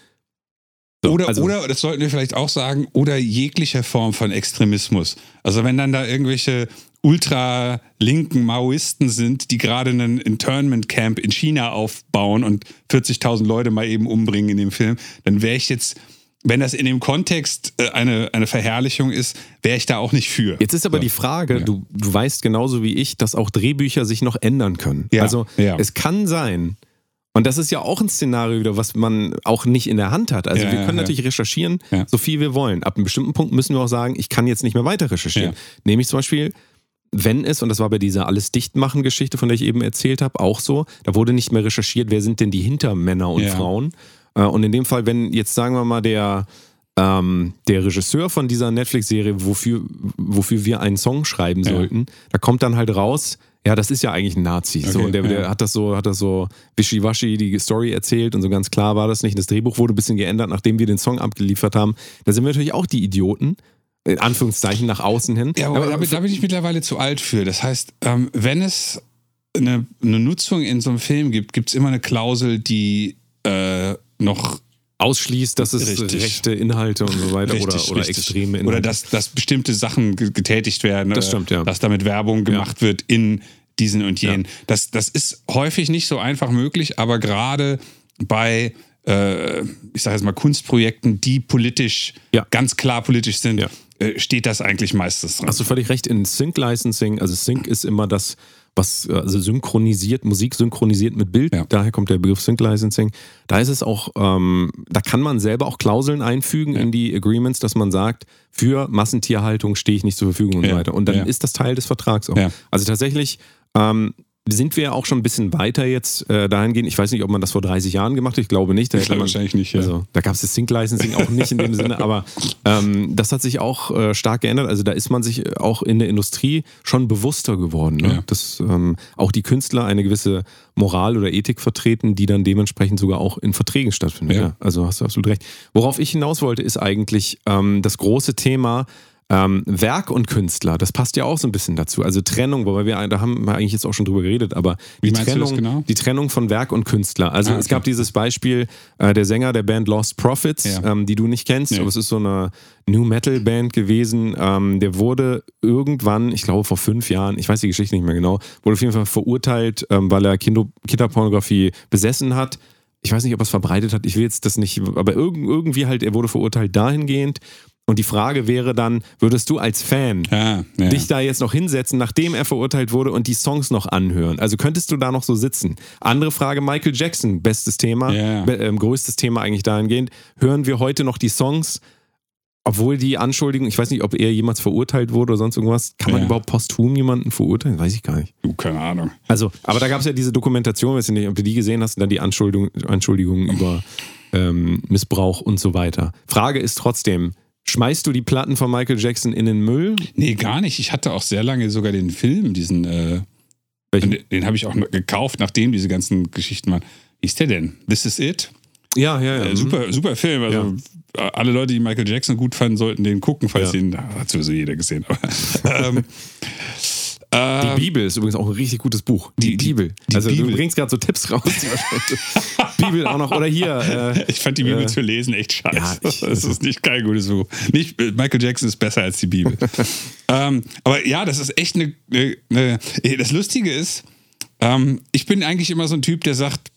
So, oder, also, oder, das sollten wir vielleicht auch sagen, oder jeglicher Form von Extremismus. Also wenn dann da irgendwelche ultralinken Maoisten sind, die gerade einen Internment Camp in China aufbauen und 40.000 Leute mal eben umbringen in dem Film, dann wäre ich jetzt wenn das in dem Kontext äh, eine, eine Verherrlichung ist, wäre ich da auch nicht für. Jetzt ist aber so. die Frage, ja. du, du weißt genauso wie ich, dass auch Drehbücher sich noch ändern können. Ja. Also ja. es kann sein, und das ist ja auch ein Szenario wieder, was man auch nicht in der Hand hat. Also Ja, wir können ja. natürlich recherchieren, Ja. so viel wir wollen. Ab einem bestimmten Punkt müssen wir auch sagen, ich kann jetzt nicht mehr weiter recherchieren. Nämlich zum Beispiel, wenn es, und das war bei dieser Alles dichtmachen Geschichte, von der ich eben erzählt habe, auch so, da wurde nicht mehr recherchiert, wer sind denn die Hintermänner und Ja. Frauen. Äh, Und in dem Fall, wenn jetzt sagen wir mal der, ähm, der Regisseur von dieser Netflix-Serie, wofür, wofür wir einen Song schreiben Ja. sollten, da kommt dann halt raus, ja, das ist ja eigentlich ein Nazi. so, Okay, und der, der ja. hat das so, hat das so wischiwaschi die Story erzählt und so ganz klar war das nicht. Das Drehbuch wurde ein bisschen geändert, nachdem wir den Song abgeliefert haben. Da sind wir natürlich auch die Idioten, in Anführungszeichen nach außen hin. Ja, aber, da, bin- da bin ich mittlerweile zu alt für. Das heißt, ähm, wenn es eine, eine Nutzung in so einem Film gibt, gibt es immer eine Klausel, die äh, noch ausschließt, dass es Richtig. rechte Inhalte und so weiter oder, Richtig, oder richtig. extreme Inhalte. Oder dass, dass bestimmte Sachen ge- getätigt werden. Das äh, stimmt, ja. Dass damit Werbung gemacht wird in diesen und jenen. Ja. Das, das ist häufig nicht so einfach möglich, aber gerade bei, äh, ich sage jetzt mal, Kunstprojekten, die politisch, Ja. ganz klar politisch sind, Ja. Äh, steht das eigentlich meistens dran. Hast du völlig recht, in Sync-Licensing, also Sync ist immer das, was äh, also synchronisiert, Musik synchronisiert mit Bild, Ja. daher kommt der Begriff Sync-Licensing. Da ist es auch, ähm, da kann man selber auch Klauseln einfügen Ja. in die Agreements, dass man sagt, für Massentierhaltung stehe ich nicht zur Verfügung und Ja. so weiter. Und dann ist das Teil des Vertrags auch. Also tatsächlich ähm, sind wir auch schon ein bisschen weiter jetzt äh, dahingehend. Ich weiß nicht, ob man das vor 30 Jahren gemacht hat. Ich glaube nicht. Da man, Wahrscheinlich nicht, ja. Also, da gab es das Sync-Licensing auch nicht in dem Sinne, aber ähm, das hat sich auch äh, stark geändert. Also da ist man sich auch in der Industrie schon bewusster geworden, ne? Ja. dass ähm, auch die Künstler eine gewisse Moral oder Ethik vertreten, die dann dementsprechend sogar auch in Verträgen stattfindet. Ja. Ja. Also hast du absolut recht. Worauf ich hinaus wollte, ist eigentlich ähm, das große Thema, ähm, Werk und Künstler, das passt ja auch so ein bisschen dazu. Also Trennung, wobei wir, da haben wir eigentlich jetzt auch schon drüber geredet, aber die Trennung, genau? die Trennung von Werk und Künstler. Also Ah, es okay. gab dieses Beispiel, äh, der Sänger der Band Lost Profits, Ja. ähm, die du nicht kennst, Nee. aber es ist so eine New Metal Band gewesen. Ähm, der wurde irgendwann, ich glaube vor fünf Jahren, ich weiß die Geschichte nicht mehr genau, wurde auf jeden Fall verurteilt, ähm, weil er Kinder Kinderpornografie besessen hat. Ich weiß nicht, ob er es verbreitet hat, ich will jetzt das nicht, aber irg irgendwie halt, er wurde verurteilt dahingehend. Und die Frage wäre dann, würdest du als Fan ja, ja. dich da jetzt noch hinsetzen, nachdem er verurteilt wurde und die Songs noch anhören? Also könntest du da noch so sitzen? Andere Frage, Michael Jackson, bestes Thema, be- ähm, größtes Thema eigentlich dahingehend. Hören wir heute noch die Songs obwohl die Anschuldigung, ich weiß nicht, ob er jemals verurteilt wurde oder sonst irgendwas. Kann man Ja. überhaupt posthum jemanden verurteilen? Weiß ich gar nicht. Du, keine Ahnung. Also, aber da gab es ja diese Dokumentation, weiß ich nicht, ob du die gesehen hast, und dann die Anschuldigung, Anschuldigungen über ähm, Missbrauch und so weiter. Frage ist trotzdem, schmeißt du die Platten von Michael Jackson in den Müll? Nee, gar nicht. Ich hatte auch sehr lange sogar den Film, diesen, äh, den, den habe ich auch gekauft, nachdem diese ganzen Geschichten waren. Wie ist der denn? This is it? Ja, ja, ja. Äh, super, super Film. Also äh, alle Leute, die Michael Jackson gut fanden, sollten den gucken, falls Ja. ihn, hat sowieso jeder gesehen. Aber, ähm, Die äh, Bibel ist übrigens auch ein richtig gutes Buch. Die, Die- Bibel. die also Bibel. du bringst gerade so Tipps raus. Bibel auch noch. Oder hier. Äh, ich fand die Bibel äh, zu lesen echt scheiße. ja, ich- das ist nicht kein gutes Buch. Nicht, Michael Jackson ist besser als die Bibel. ähm, aber ja, das ist echt eine. eine eh, das Lustige ist, ähm, ich bin eigentlich immer so ein Typ, der sagt,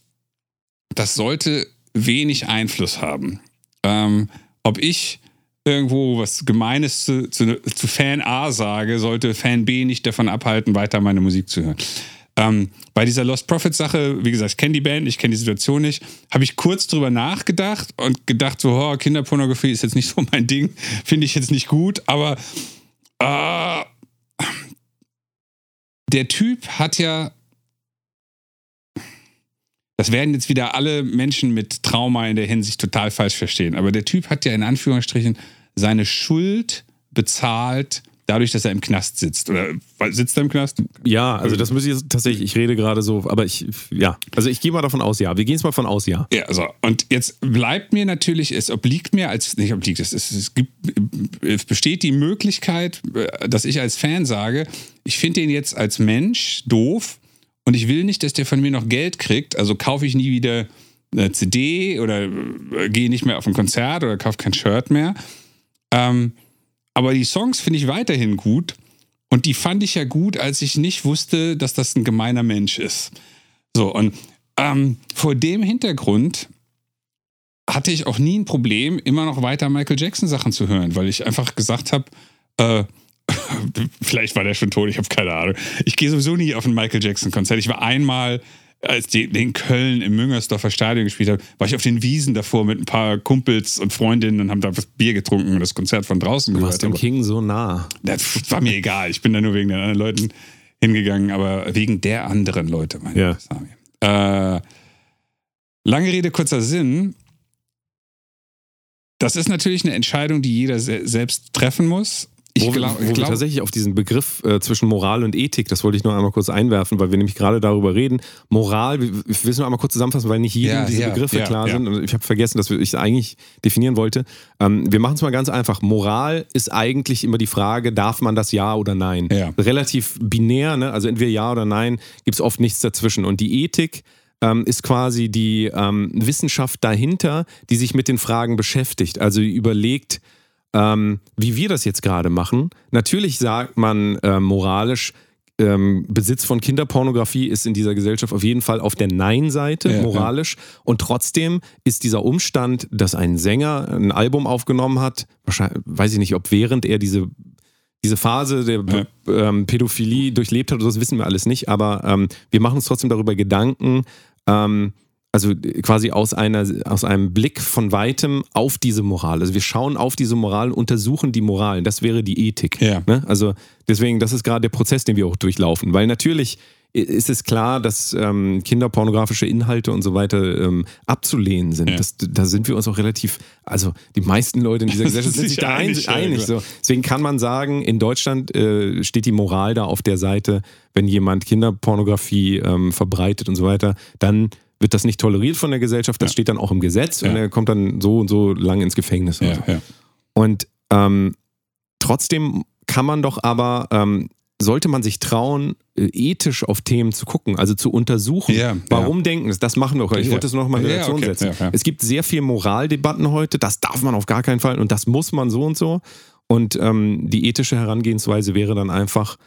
das sollte wenig Einfluss haben. Ähm, ob ich irgendwo was Gemeines zu, zu, zu Fan A sage, sollte Fan B nicht davon abhalten, weiter meine Musik zu hören. Ähm, bei dieser Lost Prophet Sache, wie gesagt, ich kenne die Band, ich kenne die Situation nicht, habe ich kurz drüber nachgedacht und gedacht, so, oh, Kinderpornografie ist jetzt nicht so mein Ding, finde ich jetzt nicht gut, aber äh, der Typ hat ja das werden jetzt wieder alle Menschen mit Trauma in der Hinsicht total falsch verstehen. Aber der Typ hat ja in Anführungsstrichen seine Schuld bezahlt, dadurch, dass er im Knast sitzt. Oder sitzt er im Knast? ja, also das muss ich jetzt tatsächlich, ich rede gerade so, aber ich, ja. Also ich gehe mal davon aus, ja. Wir gehen es mal von aus, ja. Ja, so. Und jetzt bleibt mir natürlich, es obliegt mir als, nicht obliegt, es, es, es, gibt, es besteht die Möglichkeit, äh, dass ich als Fan sage, ich finde den jetzt als Mensch doof und ich will nicht, dass der von mir noch Geld kriegt, also kaufe ich nie wieder eine CD oder äh, gehe nicht mehr auf ein Konzert oder kaufe kein Shirt mehr. Ähm, aber die Songs finde ich weiterhin gut. Und die fand ich ja gut, als ich nicht wusste, dass das ein gemeiner Mensch ist. So, und ähm, vor dem Hintergrund hatte ich auch nie ein Problem, immer noch weiter Michael Jackson Sachen zu hören, weil ich einfach gesagt habe, äh, vielleicht war der schon tot, ich habe keine Ahnung. Ich gehe sowieso nie auf ein Michael Jackson Konzert. Ich war einmal, als die in Köln im Müngersdorfer Stadion gespielt habe, war ich auf den Wiesen davor mit ein paar Kumpels und Freundinnen und haben da was Bier getrunken und das Konzert von draußen Du gehört. warst dem King so nah. das war mir egal. Ich bin da nur wegen den anderen Leuten hingegangen, aber wegen der anderen Leute, meine Ja. ich. Äh, lange Rede, kurzer Sinn. Das ist natürlich eine Entscheidung, die jeder se selbst treffen muss. Ich wo, glaub- wo wir tatsächlich auf diesen Begriff äh, zwischen Moral und Ethik, das wollte ich nur einmal kurz einwerfen, weil wir nämlich gerade darüber reden. Moral, wir, wir müssen nur einmal kurz zusammenfassen, weil nicht jedem Ja, diese ja, Begriffe ja, klar sind. Und ich habe vergessen, dass ich eigentlich definieren wollte. Ähm, wir machen es mal ganz einfach. Moral ist eigentlich immer die Frage, darf man das ja oder nein? Relativ binär, ne? also entweder ja oder nein, gibt es oft nichts dazwischen. Und die Ethik ähm, ist quasi die ähm, Wissenschaft dahinter, die sich mit den Fragen beschäftigt. Also die überlegt, ähm, wie wir das jetzt gerade machen. Natürlich sagt man äh, moralisch, ähm, Besitz von Kinderpornografie ist in dieser Gesellschaft auf jeden Fall auf der Nein-Seite, Ja, moralisch. Und trotzdem ist dieser Umstand, dass ein Sänger ein Album aufgenommen hat, wahrscheinlich, weiß ich nicht, ob während er diese, diese Phase der ähm, Pädophilie durchlebt hat, das wissen wir alles nicht, aber ähm, wir machen uns trotzdem darüber Gedanken, ähm, also quasi aus, einer, aus einem Blick von weitem auf diese Moral. Also wir schauen auf diese Moral, untersuchen die Moral. Das wäre die Ethik. Ja. Ne? Also deswegen, das ist gerade der Prozess, den wir auch durchlaufen. Weil natürlich ist es klar, dass ähm, kinderpornografische Inhalte und so weiter ähm, abzulehnen sind. Ja. Das, da sind wir uns auch relativ, also die meisten Leute in dieser Gesellschaft sind sich da einig. einig so. Deswegen kann man sagen, in Deutschland äh, steht die Moral da auf der Seite, wenn jemand Kinderpornografie ähm, verbreitet und so weiter, dann wird das nicht toleriert von der Gesellschaft, das Ja. steht dann auch im Gesetz und Ja. er kommt dann so und so lang ins Gefängnis. und so. ja, ja. Und ähm, trotzdem kann man doch aber, ähm, sollte man sich trauen, äh, ethisch auf Themen zu gucken, also zu untersuchen, Ja, warum denken das? Das machen wir auch. Ich Ja. wollte das noch mal in Ja, Relation okay, setzen. ja, ja. Es gibt sehr viel Moraldebatten heute, das darf man auf gar keinen Fall und das muss man so und so. Und ähm, die ethische Herangehensweise wäre dann einfach,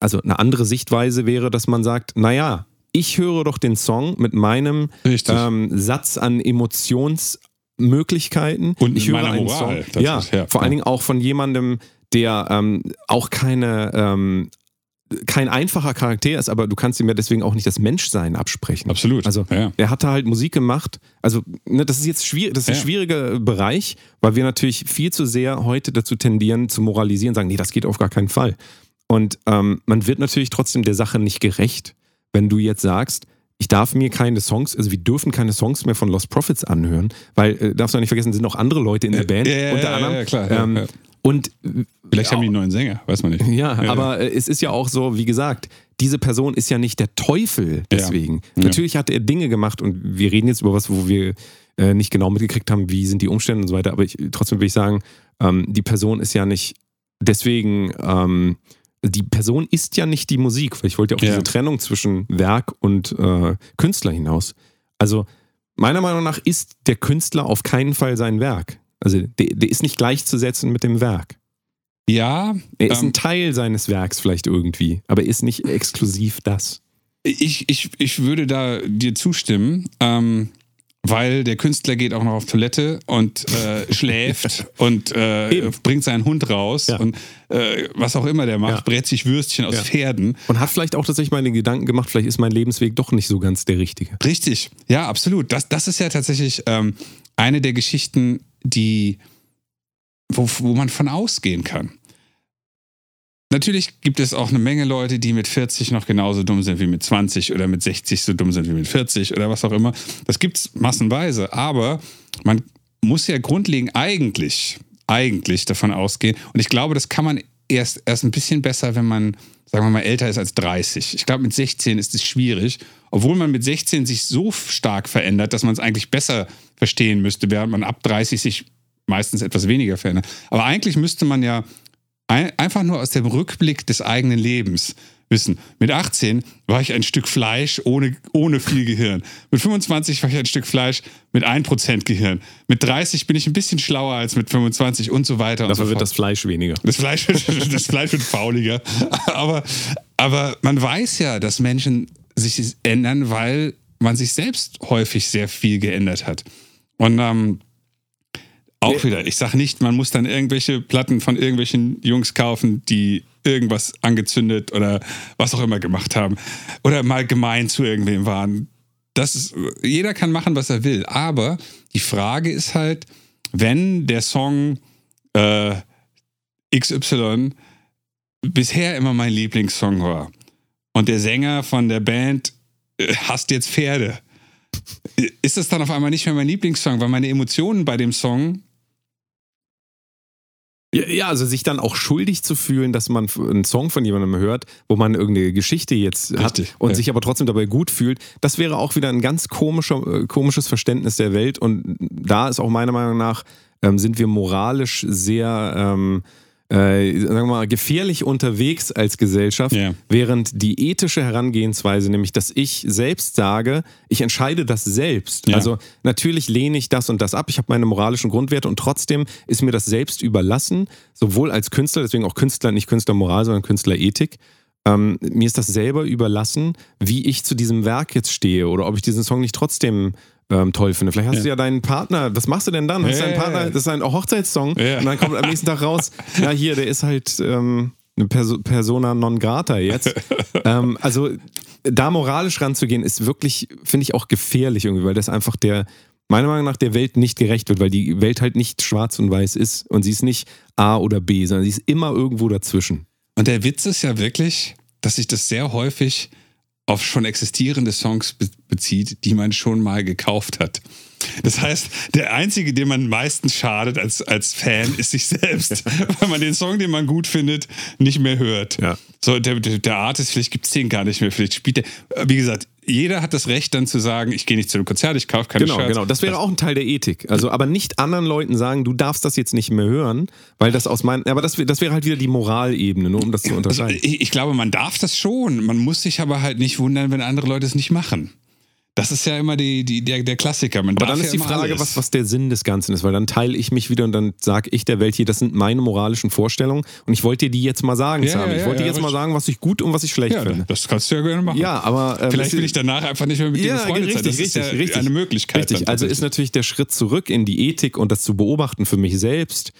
also eine andere Sichtweise wäre, dass man sagt, naja, ich höre doch den Song mit meinem ähm, Satz an Emotionsmöglichkeiten. Und ich höre meiner einen Moral, Song, ja, ist- ja, vor allen ja. Dingen auch von jemandem, der ähm, auch keine ähm, kein einfacher Charakter ist, aber du kannst ihm ja deswegen auch nicht das Menschsein absprechen. Absolut. Also ja. er hatte halt Musik gemacht. Also ne, das ist jetzt schwierig, das ist ja. ein schwieriger Bereich, weil wir natürlich viel zu sehr heute dazu tendieren zu moralisieren, sagen, nee, das geht auf gar keinen Fall. Und ähm, man wird natürlich trotzdem der Sache nicht gerecht, wenn du jetzt sagst, ich darf mir keine Songs, also wir dürfen keine Songs mehr von Lost Profits anhören, weil, äh, darfst du nicht vergessen, sind noch andere Leute in der Band, ja, unter anderem. Ja, klar. Ähm, und Vielleicht haben die einen neuen Sänger, weiß man nicht. Ja, ja, aber äh, es ist ja auch so, wie gesagt, diese Person ist ja nicht der Teufel deswegen. Ja. Natürlich hat er Dinge gemacht und wir reden jetzt über was, wo wir äh, nicht genau mitgekriegt haben, wie sind die Umstände und so weiter, aber ich, trotzdem will ich sagen, ähm, die Person ist ja nicht deswegen, ähm, die Person ist ja nicht die Musik, weil ich wollte ja auch ja. diese Trennung zwischen Werk und äh, Künstler hinaus. Also meiner Meinung nach ist der Künstler auf keinen Fall sein Werk. Also der, der ist nicht gleichzusetzen mit dem Werk. Ja. Er ist ähm, ein Teil seines Werks vielleicht irgendwie, aber er ist nicht exklusiv das. Ich, ich, ich würde da dir zustimmen. Ähm, weil der Künstler geht auch noch auf Toilette und äh, schläft und äh, bringt seinen Hund raus ja. und äh, was auch immer der macht, ja. brät sich Würstchen aus ja. Pferden. Und hat vielleicht auch tatsächlich mal den Gedanken gemacht, vielleicht ist mein Lebensweg doch nicht so ganz der richtige. Richtig, ja, absolut. Das, das ist ja tatsächlich ähm, eine der Geschichten, die, wo, wo man von ausgehen kann. Natürlich gibt es auch eine Menge Leute, die mit 40 noch genauso dumm sind wie mit 20 oder mit 60 so dumm sind wie mit 40 oder was auch immer. Das gibt es massenweise, aber man muss ja grundlegend eigentlich, eigentlich davon ausgehen. Und ich glaube, das kann man erst, erst ein bisschen besser, wenn man, sagen wir mal, älter ist als 30. Ich glaube, mit 16 ist es schwierig, obwohl man mit 16 sich so stark verändert, dass man es eigentlich besser verstehen müsste, während man ab 30 sich meistens etwas weniger verändert. Aber eigentlich müsste man ja einfach nur aus dem Rückblick des eigenen Lebens wissen. Mit 18 war ich ein Stück Fleisch ohne, ohne viel Gehirn. Mit 25 war ich ein Stück Fleisch mit 1% Gehirn. Mit 30 bin ich ein bisschen schlauer als mit 25 und so weiter. Dafür so wird das Fleisch weniger. Das Fleisch, das Fleisch wird fauliger. Aber, aber man weiß ja, dass Menschen sich ändern, weil man sich selbst häufig sehr viel geändert hat. Und ähm, auch wieder, ich sage nicht, man muss dann irgendwelche Platten von irgendwelchen Jungs kaufen, die irgendwas angezündet oder was auch immer gemacht haben. Oder mal gemein zu irgendwem waren. Das ist, jeder kann machen, was er will. Aber die Frage ist halt, wenn der Song äh, XY bisher immer mein Lieblingssong war und der Sänger von der Band äh, hasst jetzt Pferde, ist das dann auf einmal nicht mehr mein Lieblingssong, weil meine Emotionen bei dem Song ja, also sich dann auch schuldig zu fühlen, dass man einen Song von jemandem hört, wo man irgendeine Geschichte jetzt Richtig, hat und ja. sich aber trotzdem dabei gut fühlt, das wäre auch wieder ein ganz komischer, äh, komisches Verständnis der Welt. Und da ist auch meiner Meinung nach, ähm, sind wir moralisch sehr ähm, äh, sagen wir mal, gefährlich unterwegs als Gesellschaft, yeah. während die ethische Herangehensweise, nämlich dass ich selbst sage, ich entscheide das selbst. Yeah. Also natürlich lehne ich das und das ab, ich habe meine moralischen Grundwerte und trotzdem ist mir das selbst überlassen, sowohl als Künstler, deswegen auch Künstler, nicht Künstlermoral, sondern Künstlerethik. Ähm, mir ist das selber überlassen, wie ich zu diesem Werk jetzt stehe oder ob ich diesen Song nicht trotzdem ähm, toll finde. Vielleicht hast ja. du ja deinen Partner, was machst du denn dann? Hast ja, deinen Partner, das ist ein Hochzeitssong und dann kommt am nächsten Tag raus, ja hier, der ist halt ähm, eine Perso Persona non grata jetzt. ähm, also da moralisch ranzugehen, ist wirklich, finde ich auch gefährlich irgendwie, weil das einfach der, meiner Meinung nach der Welt nicht gerecht wird, weil die Welt halt nicht schwarz und weiß ist und sie ist nicht A oder B, sondern sie ist immer irgendwo dazwischen. Und der Witz ist ja wirklich, dass sich das sehr häufig auf schon existierende Songs bezieht, die man schon mal gekauft hat. Das heißt, der Einzige, dem man meistens schadet als, als Fan, ist sich selbst, weil man den Song, den man gut findet, nicht mehr hört. Ja. So, der, der Artist, vielleicht gibt es den gar nicht mehr, vielleicht spielt der. Wie gesagt, jeder hat das Recht dann zu sagen, ich gehe nicht zu einem Konzert, ich kaufe keine Genau, Shirts. genau. Das wäre auch ein Teil der Ethik. Also, aber nicht anderen Leuten sagen, du darfst das jetzt nicht mehr hören, weil das aus meinen, aber das, das wäre halt wieder die Moralebene, nur um das zu also, unterscheiden. Also, ich, ich glaube, man darf das schon. Man muss sich aber halt nicht wundern, wenn andere Leute es nicht machen. Das ist ja immer die, die, der, der Klassiker. Man Aber dann ist ja die Frage, was, was der Sinn des Ganzen ist, weil dann teile ich mich wieder und dann sage ich der Welt hier, das sind meine moralischen Vorstellungen und ich wollte dir die jetzt mal sagen, ja, Sami. Ja, ich wollte ja, dir jetzt mal sagen, was ich gut und was ich schlecht finde. Das kannst du ja gerne machen. Ja, aber ähm, vielleicht will ich danach einfach nicht mehr mit dir befreundet sein. Das richtig, ist ja richtig, eine Möglichkeit. Richtig. Also ist natürlich der Schritt zurück in die Ethik und das zu beobachten für mich selbst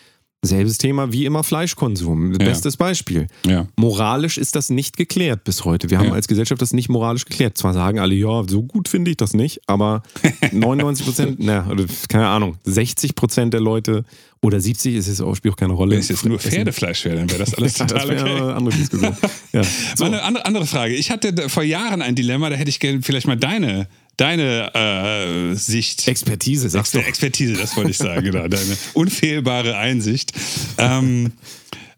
Selbes Thema wie immer Fleischkonsum. Ja. Bestes Beispiel. Ja. Moralisch ist das nicht geklärt bis heute. Wir haben Ja. als Gesellschaft das nicht moralisch geklärt. Zwar sagen alle, ja, so gut finde ich das nicht, aber 99 Prozent, na, keine Ahnung, 60 Prozent der Leute oder 70 ist es auch, spielt auch keine Rolle. Wenn es jetzt nur. Pferdefleisch wäre, dann wäre das alles total das okay. eine andere Diskussion. Ja. So. Eine andere, Frage. Ich hatte vor Jahren ein Dilemma, da hätte ich gerne vielleicht mal deine, deine äh, Sicht. Expertise, sagst du. Exper Expertise, das wollte ich sagen, genau. Deine unfehlbare Einsicht. Ähm,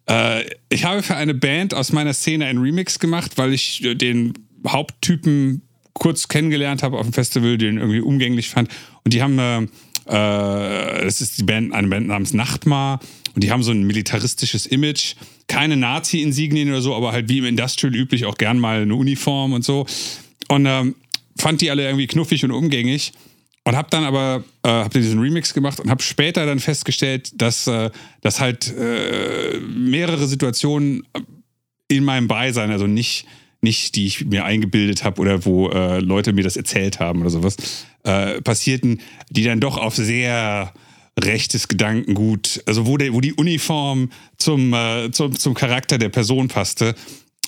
äh, ich habe für eine Band aus meiner Szene einen Remix gemacht, weil ich den Haupttypen kurz kennengelernt habe auf dem Festival, den irgendwie umgänglich fand. Und die haben, äh, äh, das ist die Band, eine Band namens Nachtmar. Und die haben so ein militaristisches Image. Keine Nazi-Insignien oder so, aber halt wie im Industrial üblich auch gern mal eine Uniform und so. Und ähm, fand die alle irgendwie knuffig und umgängig. Und habe dann aber äh, hab diesen Remix gemacht und habe später dann festgestellt, dass, äh, dass halt äh, mehrere Situationen in meinem Beisein, also nicht, nicht die ich mir eingebildet habe oder wo äh, Leute mir das erzählt haben oder sowas, äh, passierten, die dann doch auf sehr rechtes Gedankengut, also wo, der, wo die Uniform zum, äh, zum, zum Charakter der Person passte,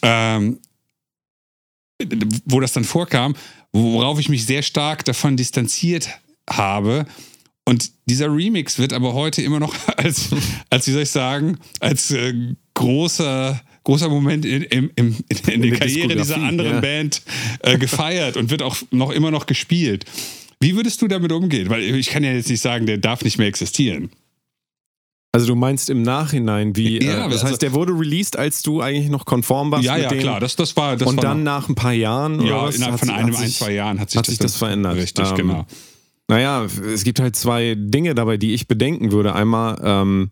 ähm, wo das dann vorkam, worauf ich mich sehr stark davon distanziert habe. Und dieser Remix wird aber heute immer noch als, als wie soll ich sagen, als äh, großer, großer Moment in, in, in, in, der Karriere dieser anderen ja. Band äh, gefeiert und wird auch noch immer noch gespielt. Wie würdest du damit umgehen? Weil ich kann ja jetzt nicht sagen, der darf nicht mehr existieren. Also du meinst im Nachhinein, wie, Ja, äh, das also- heißt, der wurde released, als du eigentlich noch konform warst ja, mit ja, dem klar, das, das war das und war dann noch, nach ein paar Jahren oder ja, was, innerhalb von sich- einem, ein, zwei Jahren hat sich, hat sich das verändert. Richtig, Ähm, genau. Naja, es gibt halt zwei Dinge dabei, die ich bedenken würde. Einmal ähm,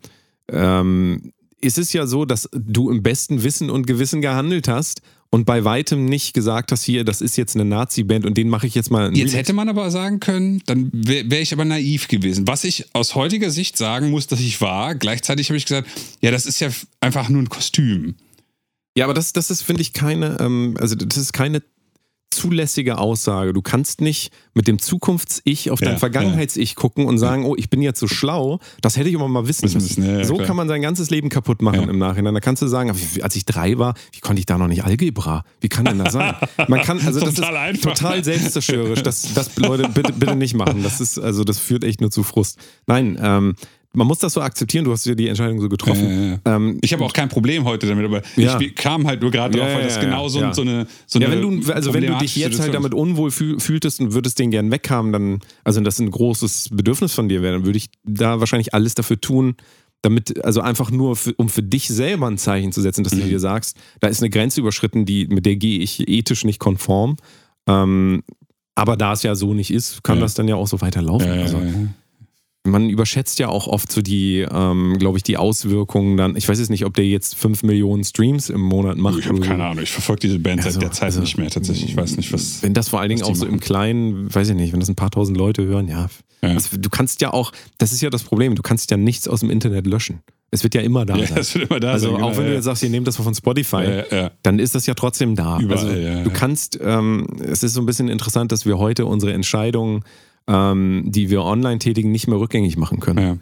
ähm, ist es ja so, dass du im besten Wissen und Gewissen gehandelt hast und bei weitem nicht gesagt hast, hier, das ist jetzt eine Nazi-Band und den mache ich jetzt mal. Jetzt hätte man aber sagen können, dann wäre wär ich aber naiv gewesen. Was ich aus heutiger Sicht sagen muss, dass ich war, gleichzeitig habe ich gesagt, ja, das ist ja einfach nur ein Kostüm. Ja, aber das, das ist, finde ich, keine, ähm, also das ist keine zulässige Aussage. Du kannst nicht mit dem Zukunfts-Ich auf Ja, dein Vergangenheits-Ich gucken und sagen, oh, ich bin jetzt so schlau, das hätte ich aber mal wissen müssen. ja, ja, so kann man sein ganzes Leben kaputt machen Ja. im Nachhinein. Da kannst du sagen, als ich drei war, wie konnte ich da noch nicht Algebra? Wie kann denn das sein? Man kann, also das Total ist einfach. total selbstzerstörerisch. Das, das Leute, bitte, bitte nicht machen. Das ist, also das führt echt nur zu Frust. Nein, ähm, man muss das so akzeptieren, du hast ja die Entscheidung so getroffen. Ja, ja, Ähm, Ich habe auch kein Problem heute damit, aber Ja. ich kam halt nur gerade drauf, Ja, weil ja, das ja, genau so, ja. so eine so ja, eine wenn du, also wenn du dich jetzt halt damit unwohl fühl, fühltest und würdest den gern weghaben, dann, also das ein großes Bedürfnis von dir wäre, dann würde ich da wahrscheinlich alles dafür tun, damit, also einfach nur, für, um für dich selber ein Zeichen zu setzen, dass Mhm. du dir sagst, da ist eine Grenze überschritten, die, mit der gehe ich ethisch nicht konform. Ähm, aber da es ja so nicht ist, kann Ja. das dann ja auch so weiterlaufen. Ja, ja, also, ja. Man überschätzt ja auch oft so die, ähm, glaube ich, die Auswirkungen dann. Ich weiß jetzt nicht, ob der jetzt 5 Millionen Streams im Monat macht. Ich habe keine Ahnung, ich verfolge diese Band Also, seit der Zeit also, nicht mehr tatsächlich. Ich weiß nicht, was. Wenn das vor allen Dingen auch so im machen. Kleinen, weiß ich nicht, wenn das ein paar tausend Leute hören, ja. Ja. Das, du kannst ja auch, das ist ja das Problem, du kannst ja nichts aus dem Internet löschen. Es wird ja immer da Ja, sein. das wird immer da also sein. auch genau, wenn du ja. jetzt sagst, ihr nehmt das von Spotify, Ja, dann ist das ja trotzdem da. Überall, also du kannst, ähm, es ist so ein bisschen interessant, dass wir heute unsere Entscheidungen, ähm, die wir online tätigen, nicht mehr rückgängig machen können. Ja.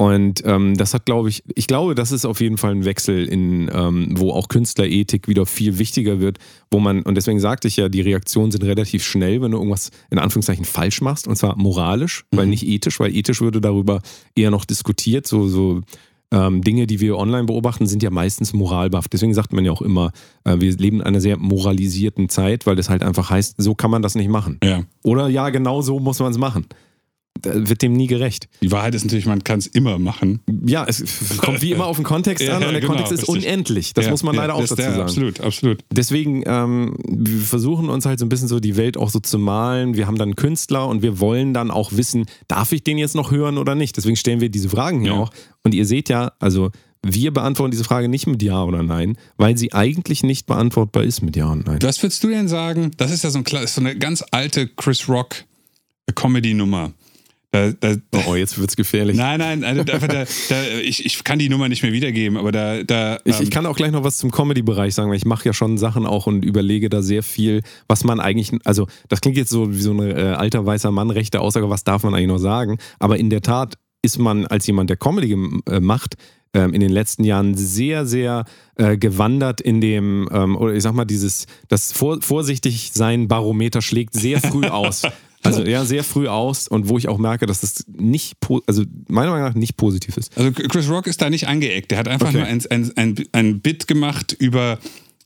Und ähm, das hat, glaube ich, ich glaube, das ist auf jeden Fall ein Wechsel, in, ähm, wo auch Künstlerethik wieder viel wichtiger wird, wo man, und deswegen sagte ich ja, die Reaktionen sind relativ schnell, wenn du irgendwas in Anführungszeichen falsch machst, und zwar moralisch, weil Mhm. nicht ethisch, weil ethisch würde darüber eher noch diskutiert, so, so ähm, Dinge, die wir online beobachten, sind ja meistens moralbaft. Deswegen sagt man ja auch immer, äh, wir leben in einer sehr moralisierten Zeit, weil das halt einfach heißt, so kann man das nicht machen. ja. Oder ja, genau so muss man es machen. Wird dem nie gerecht. Die Wahrheit ist natürlich, man kann es immer machen. Ja, es kommt wie immer auf den Kontext Ja, an und der genau, Kontext ist richtig. unendlich. Das Ja, muss man ja, leider auch dazu sagen. Absolut, absolut. Deswegen, ähm, wir versuchen uns halt so ein bisschen so die Welt auch so zu malen. Wir haben dann Künstler und wir wollen dann auch wissen, darf ich den jetzt noch hören oder nicht? Deswegen stellen wir diese Fragen hier Ja. auch. Und ihr seht ja, also wir beantworten diese Frage nicht mit Ja oder Nein, weil sie eigentlich nicht beantwortbar ist mit Ja und Nein. Was würdest du denn sagen? Das ist ja so, ein, so eine ganz alte Chris Rock Comedy-Nummer. Da, da, da, Oh, jetzt wird's gefährlich. nein, nein, also da, ich, ich kann die Nummer nicht mehr wiedergeben, aber da. da Ich, ich ähm, kann auch gleich noch was zum Comedy-Bereich sagen, weil ich mache ja schon Sachen auch und überlege da sehr viel, was man eigentlich, also das klingt jetzt so wie so ein äh, alter weißer Mann, rechte Aussage, was darf man eigentlich noch sagen, aber in der Tat ist man als jemand, der Comedy äh, macht, ähm, in den letzten Jahren sehr, sehr äh, gewandert in dem, ähm, oder ich sag mal, dieses, das Vor vorsichtig sein Barometer schlägt sehr früh aus. Also ja, sehr früh aus und wo ich auch merke, dass das nicht, also meiner Meinung nach nicht positiv ist. Also Chris Rock ist da nicht angeeckt. Der hat einfach okay. nur ein, ein, ein, ein Bit gemacht über,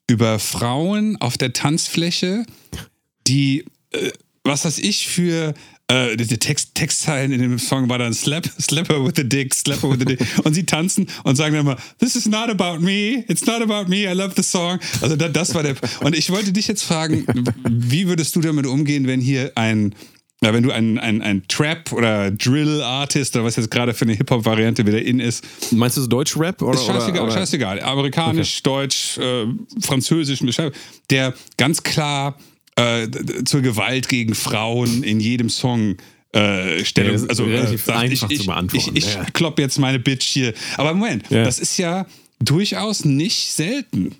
über Frauen auf der Tanzfläche, die, äh, was weiß ich, für äh, die Text, Textzeilen in dem Song war dann Slap, Slap her with the dick, Slap her with the dick. Und sie tanzen und sagen dann immer, This is not about me, it's not about me, I love the song. Also das, das war der. Und ich wollte dich jetzt fragen, wie würdest du damit umgehen, wenn hier ein ja, wenn du ein, ein, ein Trap- oder Drill-Artist oder was jetzt gerade für eine Hip-Hop-Variante wieder in ist. Meinst du so Deutsch-Rap? Oder, ist scheißegal, oder? scheißegal. Amerikanisch, okay. Deutsch, äh, Französisch, der ganz klar äh, zur Gewalt gegen Frauen in jedem Song äh, Stellung. Ja, also äh, einfach ich, zu beantworten. Ich, ich, ich klopp jetzt meine Bitch hier. Aber Moment, ja. das ist ja durchaus nicht selten.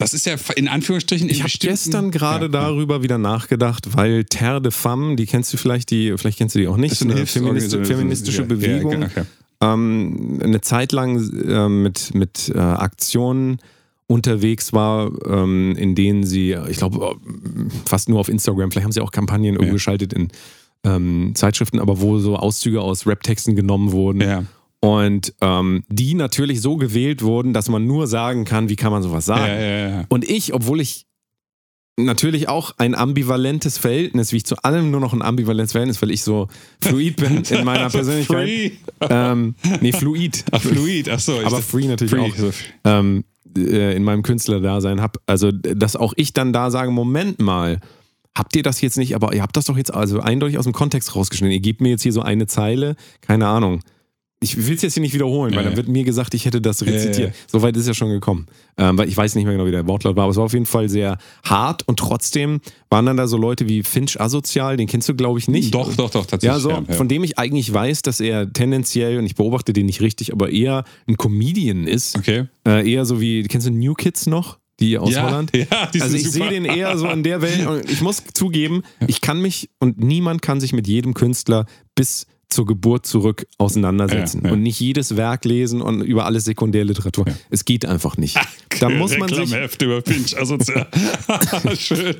Das ist ja in Anführungsstrichen in Ich habe gestern gerade ja, darüber wieder nachgedacht, weil Terre de Femme, die kennst du vielleicht, die vielleicht kennst du die auch nicht, ist eine, eine feministische, feministische Bewegung. Okay. Ähm, eine Zeit lang äh, mit, mit äh, Aktionen unterwegs war, ähm, in denen sie, ich glaube, fast nur auf Instagram, vielleicht haben sie auch Kampagnen ja. geschaltet in ähm, Zeitschriften, aber wo so Auszüge aus Rap-Texten genommen wurden. Ja. Und ähm, die natürlich so gewählt wurden, dass man nur sagen kann, wie kann man sowas sagen. Ja, Und ich, obwohl ich natürlich auch ein ambivalentes Verhältnis, wie ich zu allem nur noch ein ambivalentes Verhältnis, weil ich so fluid bin in meiner Persönlichkeit. Free. Ähm, nee, fluid. Ach, fluid, ach so. Aber free natürlich free. auch. Ähm, äh, in meinem Künstlerdasein habe. Also, dass auch ich dann da sage, Moment mal, habt ihr das jetzt nicht, aber ihr habt das doch jetzt also eindeutig aus dem Kontext rausgeschnitten. Ihr gebt mir jetzt hier so eine Zeile, keine Ahnung ich will es jetzt hier nicht wiederholen, weil ja, dann wird mir gesagt, ich hätte das rezitiert. Ja, ja. Soweit ist ja schon gekommen. Ähm, weil ich weiß nicht mehr genau, wie der Wortlaut war, aber es war auf jeden Fall sehr hart und trotzdem waren dann da so Leute wie Finch Asozial, den kennst du, glaube ich, nicht. Doch, doch, doch, tatsächlich. Ja, so, von dem ich eigentlich weiß, dass er tendenziell, und ich beobachte den nicht richtig, aber eher ein Comedian ist. Okay. Äh, eher so wie, kennst du New Kids noch? die aus ja, Holland. Ja, also ich sehe den eher so in der Welt und ich muss zugeben, ich kann mich und niemand kann sich mit jedem Künstler bis zur Geburt zurück auseinandersetzen ja, ja. und nicht jedes Werk lesen und über alles Sekundärliteratur. Ja. Es geht einfach nicht. Da muss man sich über Finch, also schön.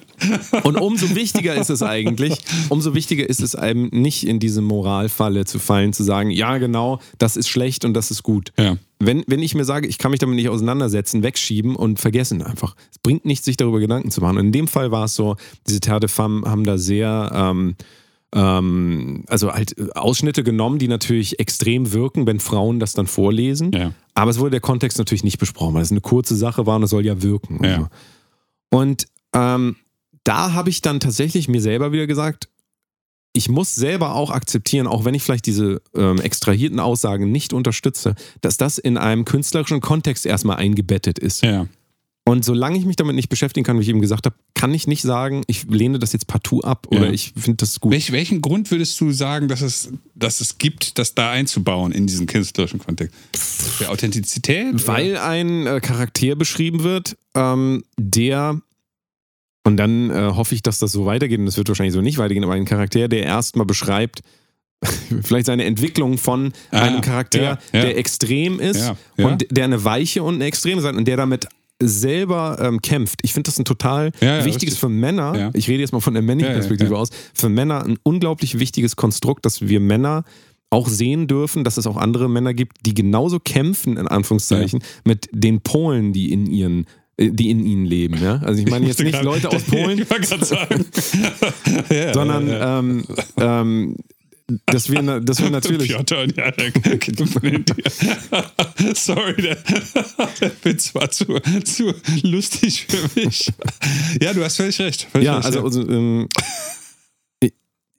Und umso wichtiger ist es eigentlich, umso wichtiger ist es einem nicht in diese Moralfalle zu fallen, zu sagen, ja genau, das ist schlecht und das ist gut. Wenn, wenn ich mir sage, ich kann mich damit nicht auseinandersetzen, wegschieben und vergessen einfach. Es bringt nichts, sich darüber Gedanken zu machen. Und in dem Fall war es so, diese Terre de Femme haben da sehr ähm, ähm, also halt äh, Ausschnitte genommen, die natürlich extrem wirken, wenn Frauen das dann vorlesen. Ja. Aber es wurde der Kontext natürlich nicht besprochen, weil es eine kurze Sache war und es soll ja wirken. Ja. Und ähm, da habe ich dann tatsächlich mir selber wieder gesagt, ich muss selber auch akzeptieren, auch wenn ich vielleicht diese ähm, extrahierten Aussagen nicht unterstütze, dass das in einem künstlerischen Kontext erstmal eingebettet ist. Ja. Und solange ich mich damit nicht beschäftigen kann, wie ich eben gesagt habe, kann ich nicht sagen, ich lehne das jetzt partout ab oder ja. ich finde das gut. Welch, welchen Grund würdest du sagen, dass es, dass es gibt, das da einzubauen in diesen künstlerischen Kontext? Der Authentizität? Weil oder? ein äh, Charakter beschrieben wird, ähm, der und dann äh, hoffe ich, dass das so weitergeht und das wird wahrscheinlich so nicht weitergehen, aber ein Charakter, der erstmal beschreibt, vielleicht seine Entwicklung von ah, einem Charakter, ja, ja. der extrem ist und der eine weiche und eine extreme Seite und der damit selber ähm, kämpft. Ich finde das ein total ja, ja, wichtiges richtig. für Männer, ja. ich rede jetzt mal von der männlichen Perspektive aus, für Männer ein unglaublich wichtiges Konstrukt, dass wir Männer auch sehen dürfen, dass es auch andere Männer gibt, die genauso kämpfen, in Anführungszeichen, mit den Polen, die in ihren äh, die in ihnen leben. Ja? Also ich meine jetzt nicht Leute aus Polen, sondern ähm, ähm, dass wir, dass wir natürlich. Piotr und Jarek. Sorry, der, der Witz war zu, zu lustig für mich. Ja, du hast völlig recht. Völlig ja, recht, also, also ähm, ich,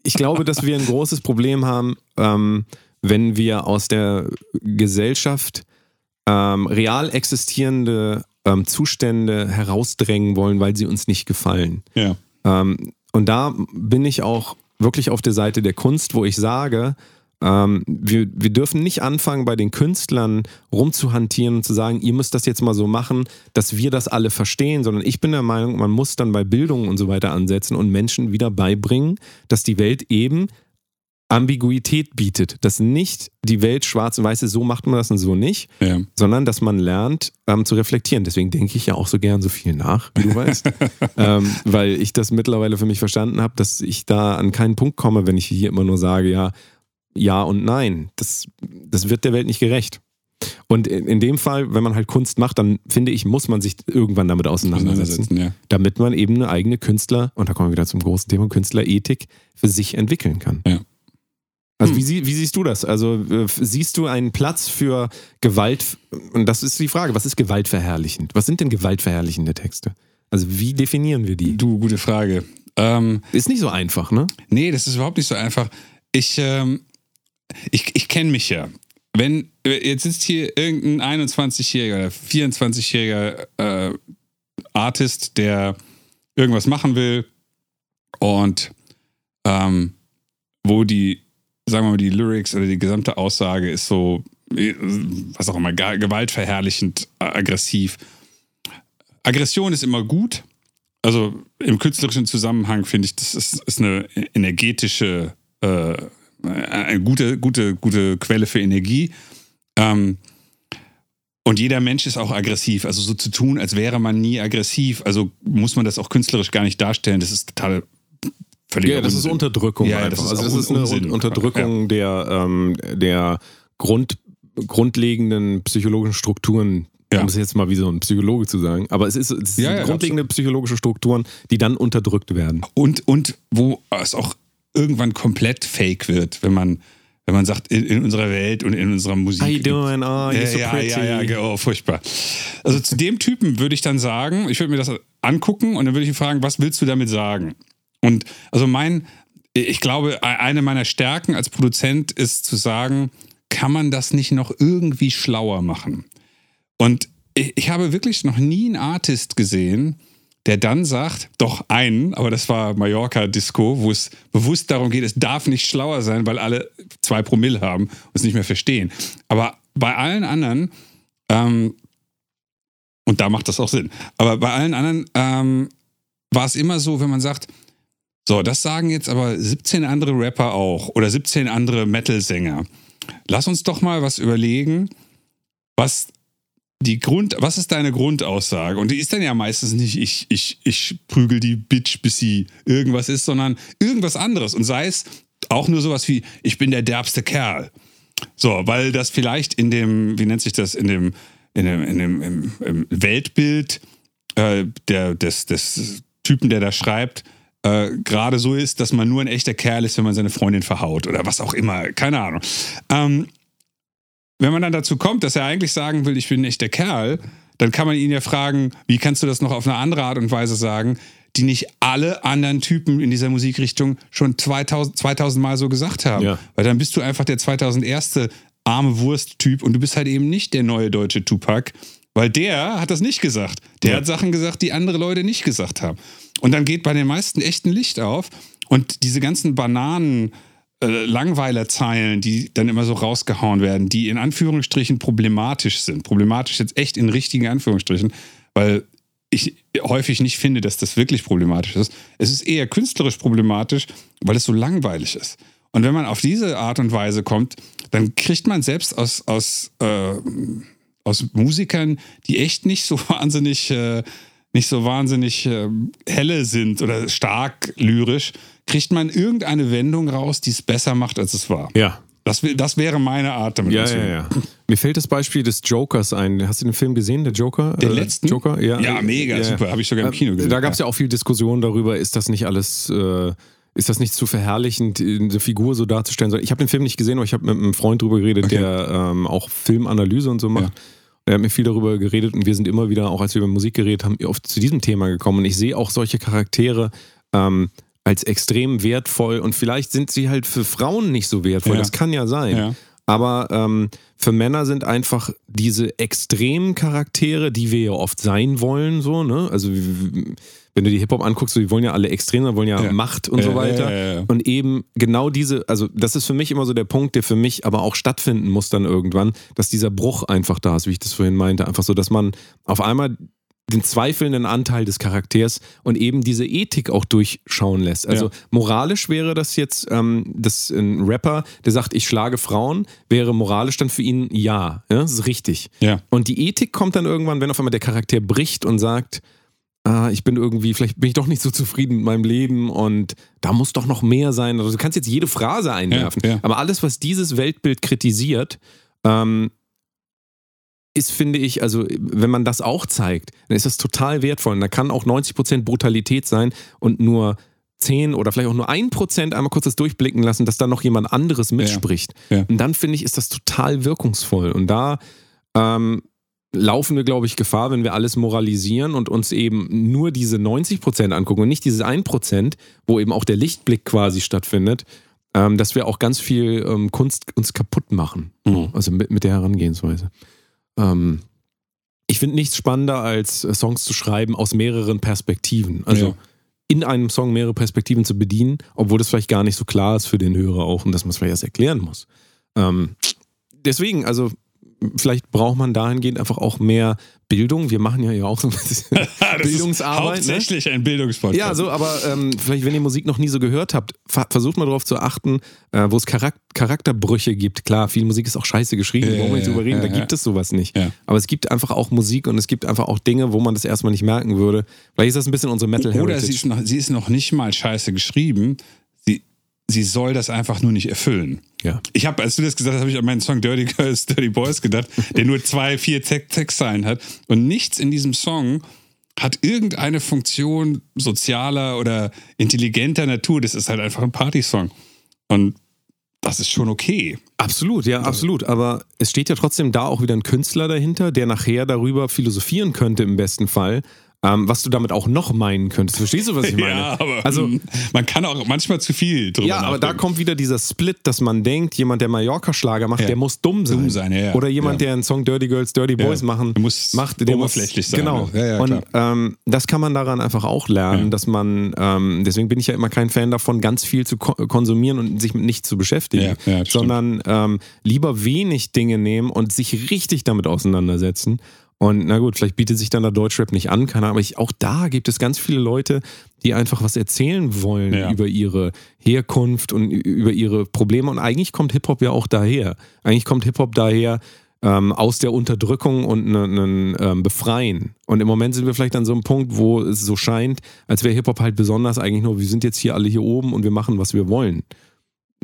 ich glaube, dass wir ein großes Problem haben, ähm, wenn wir aus der Gesellschaft ähm, real existierende ähm, Zustände herausdrängen wollen, weil sie uns nicht gefallen. Ja. Ähm, und da bin ich auch wirklich auf der Seite der Kunst, wo ich sage, ähm, wir, wir dürfen nicht anfangen, bei den Künstlern rumzuhantieren und zu sagen, ihr müsst das jetzt mal so machen, dass wir das alle verstehen, sondern ich bin der Meinung, man muss dann bei Bildung und so weiter ansetzen und Menschen wieder beibringen, dass die Welt eben Ambiguität bietet, dass nicht die Welt schwarz und weiß ist, so macht man das und so nicht, Ja. sondern dass man lernt ähm, zu reflektieren. Deswegen denke ich ja auch so gern so viel nach, wie du weißt, ähm, weil ich das mittlerweile für mich verstanden habe, dass ich da an keinen Punkt komme, wenn ich hier immer nur sage, ja, ja und nein. Das, das wird der Welt nicht gerecht. Und in, dem Fall, wenn man halt Kunst macht, dann finde ich, muss man sich irgendwann damit auseinandersetzen, Auseinandersetzen, ja. damit man eben eine eigene Künstler, und da kommen wir wieder zum großen Thema Künstlerethik, für sich entwickeln kann. Ja. Also Hm. wie, sie- wie siehst du das? Also äh, siehst du einen Platz für Gewalt? Und das ist die Frage, was ist gewaltverherrlichend? Was sind denn gewaltverherrlichende Texte? Also wie definieren wir die? Du, gute Frage. Ähm, Ist nicht so einfach, ne? nee, das ist überhaupt nicht so einfach. Ich, ähm, ich, ich kenne mich ja. Wenn äh, jetzt sitzt hier irgendein 21-jähriger oder 24-jähriger äh, Artist, der irgendwas machen will und ähm, wo die, sagen wir mal, die Lyrics oder die gesamte Aussage ist so, äh, was auch immer, ge- gewaltverherrlichend, äh, aggressiv. Aggression ist immer gut. Also im künstlerischen Zusammenhang finde ich, das ist, ist eine energetische, äh, eine gute, gute, gute Quelle für Energie. Ähm, und jeder Mensch ist auch aggressiv. Also so zu tun, als wäre man nie aggressiv. Also muss man das auch künstlerisch gar nicht darstellen. Das ist total völlig Ja, das ist Unterdrückung Ja, einfach. das ist also das ist eine Unsinn. Un- Unterdrückung der, ähm, der Grund, grundlegenden psychologischen Strukturen, Ja. um es jetzt mal wie so ein Psychologe zu sagen. Aber es ist, es sind Ja, ja, grundlegende psychologische Strukturen, die dann unterdrückt werden. Und, und wo es auch irgendwann komplett fake wird, wenn man, wenn man sagt, in, in unserer Welt und in unserer Musik. How you doing? Oh, you're ja, so ja, pretty. ja, ja, oh, furchtbar. Also zu dem Typen würde ich dann sagen, ich würde mir das angucken und dann würde ich ihn fragen, was willst du damit sagen? Und also mein, ich glaube, e- eine meiner Stärken als Produzent ist zu sagen, kann man das nicht noch irgendwie schlauer machen? Und ich, habe wirklich noch nie einen Artist gesehen, der dann sagt, doch einen, aber das war Mallorca Disco, wo es bewusst darum geht, es darf nicht schlauer sein, weil alle zwei Promille haben und es nicht mehr verstehen. Aber bei allen anderen, ähm, und da macht das auch Sinn, aber bei allen anderen ähm, war es immer so, wenn man sagt, so, das sagen jetzt aber 17 andere Rapper auch oder 17 andere Metal-Sänger. Lass uns doch mal was überlegen, was die Grund, was ist deine Grundaussage? Und die ist dann ja meistens nicht, ich, ich, ich prügel die Bitch, bis sie irgendwas ist, sondern irgendwas anderes. Und sei es auch nur sowas wie, ich bin der derbste Kerl. So, weil das vielleicht in dem, wie nennt sich das, in dem, in dem, in dem im, im Weltbild äh, der, des, des Typen, der da schreibt, äh, gerade so ist, dass man nur ein echter Kerl ist, wenn man seine Freundin verhaut oder was auch immer, keine Ahnung. Ähm, wenn man dann dazu kommt, dass er eigentlich sagen will, ich bin ein echter Kerl, dann kann man ihn ja fragen, wie kannst du das noch auf eine andere Art und Weise sagen, die nicht alle anderen Typen in dieser Musikrichtung schon 2000, 2000 Mal so gesagt haben. Ja. Weil dann bist du einfach der 2001. arme Wurst-Typ und du bist halt eben nicht der neue deutsche Tupac, weil der hat das nicht gesagt. Der Ja. hat Sachen gesagt, die andere Leute nicht gesagt haben. Und dann geht bei den meisten echt ein Licht auf und diese ganzen Bananen, äh, Langweilerzeilen, die dann immer so rausgehauen werden, die in Anführungsstrichen problematisch sind. Problematisch jetzt echt in richtigen Anführungsstrichen, weil ich häufig nicht finde, dass das wirklich problematisch ist. Es ist eher künstlerisch problematisch, weil es so langweilig ist. Und wenn man auf diese Art und Weise kommt, dann kriegt man selbst aus, aus, äh, aus Musikern, die echt nicht so wahnsinnig, äh, nicht so wahnsinnig äh, helle sind oder stark lyrisch, kriegt man irgendeine Wendung raus, die es besser macht, als es war. Ja. Das, das wäre meine Art, damit Ja, ja, ja. Mir fällt das Beispiel des Jokers ein. Hast du den Film gesehen, der Joker? Den Äh, letzten? Joker, ja. Ja, mega, super. Habe ich sogar im Kino gesehen. Da gab es ja auch viel Diskussion darüber, ist das nicht alles, äh, ist das nicht zu verherrlichend, eine Figur so darzustellen? Ich habe den Film nicht gesehen, aber ich habe mit einem Freund drüber geredet, Okay. der ähm, auch Filmanalyse und so macht. Er hat mir viel darüber geredet und wir sind immer wieder, auch als wir über Musik geredet haben, oft zu diesem Thema gekommen. Und ich sehe auch solche Charaktere ähm, als extrem wertvoll und vielleicht sind sie halt für Frauen nicht so wertvoll. Ja. Das kann ja sein. Ja. Aber ähm, für Männer sind einfach diese extremen Charaktere, die wir ja oft sein wollen, so, ne? Also wenn du die Hip-Hop anguckst, so, die wollen ja alle extrem, sein, wollen ja, Ja. Macht und Ja, so weiter. ja. Und eben genau diese, also das ist für mich immer so der Punkt, der für mich aber auch stattfinden muss dann irgendwann, dass dieser Bruch einfach da ist, wie ich das vorhin meinte. Einfach so, dass man auf einmal den zweifelnden Anteil des Charakters und eben diese Ethik auch durchschauen lässt. Also ja. moralisch wäre das jetzt, ähm, dass ein Rapper, der sagt, ich schlage Frauen, wäre moralisch dann für ihn ja. ja das ist richtig. Ja. Und die Ethik kommt dann irgendwann, wenn auf einmal der Charakter bricht und sagt, ah, ich bin irgendwie, vielleicht bin ich doch nicht so zufrieden mit meinem Leben und da muss doch noch mehr sein. Also du kannst jetzt jede Phrase einwerfen, ja, aber alles, was dieses Weltbild kritisiert, ähm, ist, finde ich, also wenn man das auch zeigt, dann ist das total wertvoll. Und da kann auch 90% Brutalität sein und nur 10 oder vielleicht auch nur 1% einmal kurz das durchblicken lassen, dass da noch jemand anderes mitspricht. Ja, ja. Und dann finde ich, ist das total wirkungsvoll. Und da ähm, laufen wir, glaube ich, Gefahr, wenn wir alles moralisieren und uns eben nur diese 90% angucken und nicht dieses 1%, wo eben auch der Lichtblick quasi stattfindet, ähm, dass wir auch ganz viel ähm, Kunst uns kaputt machen. Mhm. Also mit, mit der Herangehensweise. Ähm, ich finde nichts spannender, als äh, Songs zu schreiben aus mehreren Perspektiven. Also ja. in einem Song mehrere Perspektiven zu bedienen, obwohl das vielleicht gar nicht so klar ist für den Hörer auch und dass man es vielleicht erst erklären muss. Ähm, deswegen, also vielleicht braucht man dahingehend einfach auch mehr Bildung. Wir machen ja ja auch so ein bisschen Bildungsarbeit. Ne? hauptsächlich ne? ein Bildungspodcast. Ja, so, aber ähm, vielleicht, wenn ihr Musik noch nie so gehört habt, versucht mal darauf zu achten, äh, wo es Charak Charakterbrüche gibt. Klar, viel Musik ist auch scheiße geschrieben, ja, wollen wir nicht drüber reden, ja, da gibt es sowas nicht. Aber es gibt einfach auch Musik und es gibt einfach auch Dinge, wo man das erstmal nicht merken würde. Vielleicht ist das ein bisschen unsere Metal Heritage. Oder sie ist, noch, sie ist noch nicht mal scheiße geschrieben, sie soll das einfach nur nicht erfüllen. Ja. Ich habe, als du das gesagt hast, habe ich an meinen Song Dirty Girls, Dirty Boys gedacht, der nur zwei, vier Textzeilen hat. Und nichts in diesem Song hat irgendeine Funktion sozialer oder intelligenter Natur. Das ist halt einfach ein Partysong. Und das ist schon okay. Absolut, ja, absolut. Aber es steht ja trotzdem da auch wieder ein Künstler dahinter, der nachher darüber philosophieren könnte im besten Fall ähm, was du damit auch noch meinen könntest. Verstehst du, was ich meine? ja, aber also, hm, man kann auch manchmal zu viel drüber Ja, aber nachdenken. da kommt wieder dieser Split, dass man denkt, jemand, der Mallorca-Schlager macht, ja. der muss dumm sein. Dumm sein ja, Oder jemand, der einen Song Dirty Girls, Dirty Boys machen, der muss macht, der oberflächlich muss, sein. Genau. Und ähm, das kann man daran einfach auch lernen, dass man, ähm, deswegen bin ich ja immer kein Fan davon, ganz viel zu ko konsumieren und sich mit nichts zu beschäftigen, sondern ähm, lieber wenig Dinge nehmen und sich richtig damit auseinandersetzen und na gut, vielleicht bietet sich dann der Deutschrap nicht an, keine Ahnung, aber ich, auch da gibt es ganz viele Leute, die einfach was erzählen wollen ja. über ihre Herkunft und über ihre Probleme. Und eigentlich kommt Hip-Hop ja auch daher. Eigentlich kommt Hip-Hop daher ähm, aus der Unterdrückung und ein ähm, Befreien. Und im Moment sind wir vielleicht an so einem Punkt, wo es so scheint, als wäre Hip-Hop halt besonders eigentlich nur, wir sind jetzt hier alle hier oben und wir machen, was wir wollen.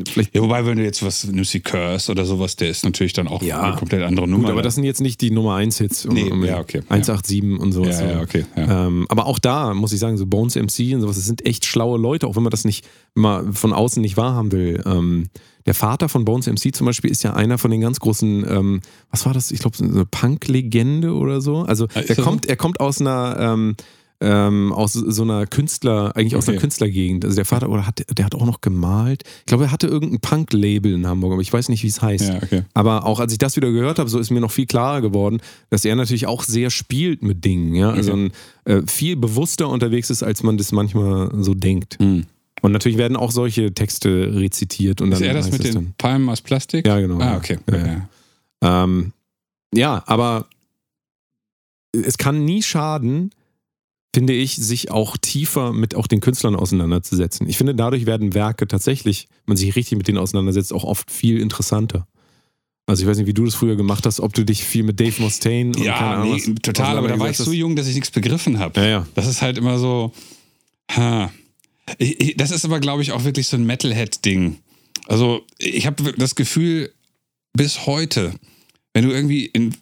Vielleicht ja, wobei, wenn du jetzt was nimmst wie Curse oder sowas, der ist natürlich dann auch ja, eine komplett andere Nummer. Gut, aber das sind jetzt nicht die Nummer 1 Hits. Nee, um, ja, okay. 187 ja. und sowas. Ja, ja, okay. Ja. Ähm, aber auch da muss ich sagen, so Bones MC und sowas, das sind echt schlaue Leute, auch wenn man das nicht mal von außen nicht wahrhaben will. Ähm, der Vater von Bones MC zum Beispiel ist ja einer von den ganz großen, ähm, was war das? Ich glaube, so eine Punk-Legende oder so. Also er kommt, er kommt aus einer ähm, ähm, aus so einer Künstler, eigentlich aus einer Künstlergegend. Also der Vater, oder hat, der hat auch noch gemalt. Ich glaube, er hatte irgendein Punk-Label in Hamburg, aber ich weiß nicht, wie es heißt. Ja, okay. Aber auch als ich das wieder gehört habe, so ist mir noch viel klarer geworden, dass er natürlich auch sehr spielt mit Dingen. Ja? Also okay. ein, äh, viel bewusster unterwegs ist, als man das manchmal so denkt. Mhm. Und natürlich werden auch solche Texte rezitiert. Und ist dann er das mit den dann, Palmen aus Plastik? Ja, genau. Ah, okay. Ja, ja. Ähm, ja aber es kann nie schaden, finde ich, sich auch tiefer mit auch den Künstlern auseinanderzusetzen. Ich finde, dadurch werden Werke tatsächlich, wenn man sich richtig mit denen auseinandersetzt, auch oft viel interessanter. Also ich weiß nicht, wie du das früher gemacht hast, ob du dich viel mit Dave Mustaine und ja, keine Ahnung, nee, total, aber da war ich so jung, dass ich nichts begriffen habe. Ja, ja. Das ist halt immer so, ha. Das ist aber, glaube ich, auch wirklich so ein Metalhead-Ding. Also ich habe das Gefühl, bis heute, wenn du irgendwie in,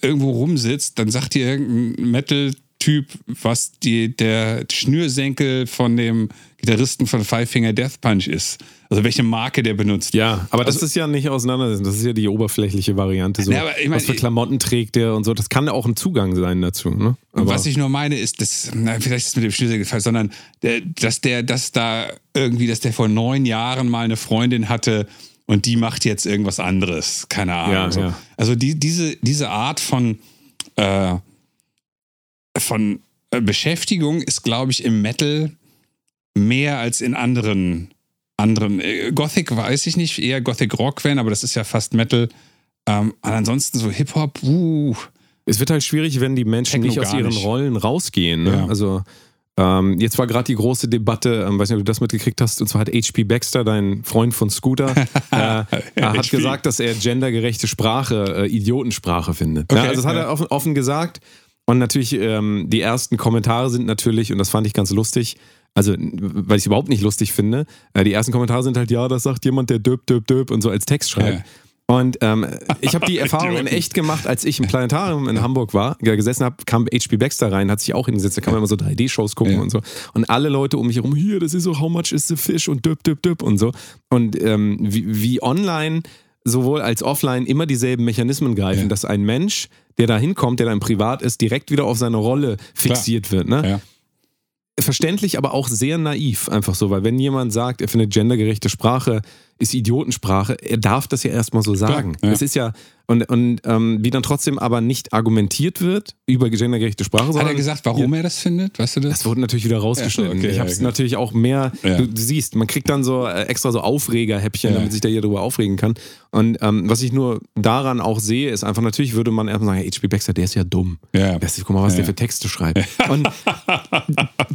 irgendwo rumsitzt, dann sagt dir irgendein Metal Typ, was die, der Schnürsenkel von dem Gitarristen von Five Finger Death Punch ist. Also welche Marke der benutzt. Ja, aber das also, ist ja nicht auseinandersetzen. Das ist ja die oberflächliche Variante. So, ja, ich mein, was für Klamotten trägt der und so. Das kann auch ein Zugang sein dazu. Ne? was ich nur meine, ist, dass, na, vielleicht ist es mit dem Schnürsenkel sondern der, dass der, dass da irgendwie, dass der vor neun Jahren mal eine Freundin hatte und die macht jetzt irgendwas anderes. Keine Ahnung. Ja, so. ja. Also die, diese, diese Art von äh, von äh, Beschäftigung ist, glaube ich, im Metal mehr als in anderen. anderen. Äh, Gothic weiß ich nicht, eher Gothic Rock wenn, aber das ist ja fast Metal. Ähm, ansonsten so Hip-Hop, uh, Es wird halt schwierig, wenn die Menschen nicht aus ihren Rollen rausgehen. Ne? Ja. Also ähm, jetzt war gerade die große Debatte, ähm, weiß nicht, ob du das mitgekriegt hast, und zwar hat HP Baxter, dein Freund von Scooter, äh, ja, hat gesagt, dass er gendergerechte Sprache äh, Idiotensprache findet. Okay, ja, also das hat er offen, offen gesagt. Und natürlich, ähm, die ersten Kommentare sind natürlich, und das fand ich ganz lustig, also weil ich es überhaupt nicht lustig finde, äh, die ersten Kommentare sind halt, ja, das sagt jemand, der döp, döp, döp und so als Text schreibt. Ja. Und ähm, ich habe die Erfahrung in echt gemacht, als ich im Planetarium in Hamburg war, gesessen habe, kam HP Baxter rein, hat sich auch hingesetzt, da kann man immer so 3D-Shows gucken ja. und so. Und alle Leute um mich herum, hier, das ist so, how much is the fish und düpp, düpp, düpp und so. Und ähm, wie, wie online sowohl als offline immer dieselben Mechanismen greifen, ja. dass ein Mensch, der da hinkommt, der dann privat ist, direkt wieder auf seine Rolle fixiert Klar. wird. Ne? Ja verständlich, aber auch sehr naiv, einfach so, weil wenn jemand sagt, er findet gendergerechte Sprache ist Idiotensprache, er darf das ja erstmal so sagen. Klar, ja. Das ist ja, und, und ähm, wie dann trotzdem aber nicht argumentiert wird über gendergerechte Sprache. Hat er gesagt, warum ja, er das findet? Weißt du das? Das wurde natürlich wieder rausgeschnitten. Ja, okay, ich habe es ja, natürlich auch mehr, du, du, siehst, man kriegt dann so äh, extra so Aufregerhäppchen, damit sich da hier drüber aufregen kann. Und ähm, was ich nur daran auch sehe, ist einfach, natürlich würde man erstmal sagen, H.P. Baxter, der ist ja dumm. Ja. Weißt du, guck mal, was der für Texte schreibt. Und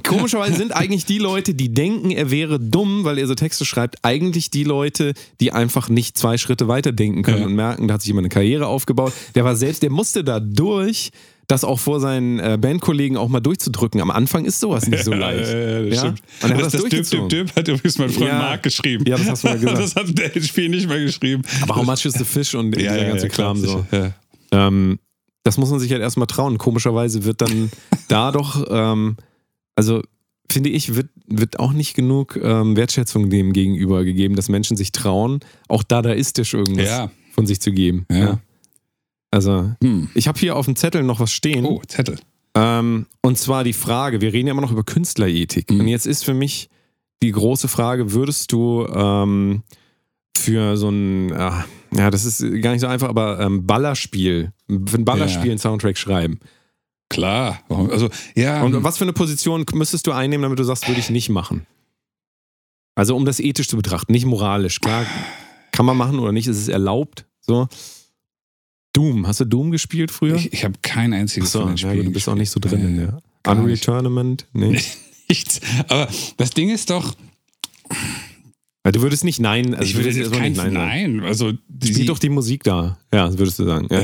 komischerweise sind eigentlich die Leute, die denken, er wäre dumm, weil er so Texte schreibt, eigentlich die Leute, die einfach nicht zwei Schritte weiter denken können und merken, da hat sich jemand eine Karriere aufgebaut. Der war selbst, der musste da durch das auch vor seinen äh, Bandkollegen auch mal durchzudrücken. Am Anfang ist sowas nicht so leicht. Ja, das ja? stimmt. Und er das, das, das Dip, Dip, Dip hat übrigens mein Freund ja. Marc geschrieben. Ja, das hast du mal gesagt. das hat der Spiel nicht mehr geschrieben. Aber How Much is the Fish und ja, dieser ganze Kram so. Ähm, das muss man sich halt erstmal trauen. Komischerweise wird dann da doch, ähm, also finde ich, wird, wird auch nicht genug ähm, Wertschätzung dem gegenüber gegeben, dass Menschen sich trauen, auch dadaistisch irgendwas ja. von sich zu geben. Ja. ja. Also, hm. ich habe hier auf dem Zettel noch was stehen. Oh, Zettel. Ähm, und zwar die Frage, wir reden ja immer noch über Künstlerethik. Hm. Und jetzt ist für mich die große Frage, würdest du ähm, für so ein, äh, ja, das ist gar nicht so einfach, aber ähm, Ballerspiel, für ein Ballerspiel ja. einen Soundtrack schreiben? Klar. Also, ja. Und was für eine Position müsstest du einnehmen, damit du sagst, würde ich nicht machen? Also, um das ethisch zu betrachten, nicht moralisch. Klar, kann man machen oder nicht, ist es erlaubt. So. Doom, hast du Doom gespielt früher? Ich, ich habe kein einziges so, von den Spielen. Ja, du bist auch nicht so drin in der Unreal nicht. Tournament. Nee. Nichts. Aber das Ding ist doch. Du würdest nicht Nein. Also ich würde jetzt kein Nein. Nein. Also Spielt doch die Musik da. Ja, würdest du sagen. Ja.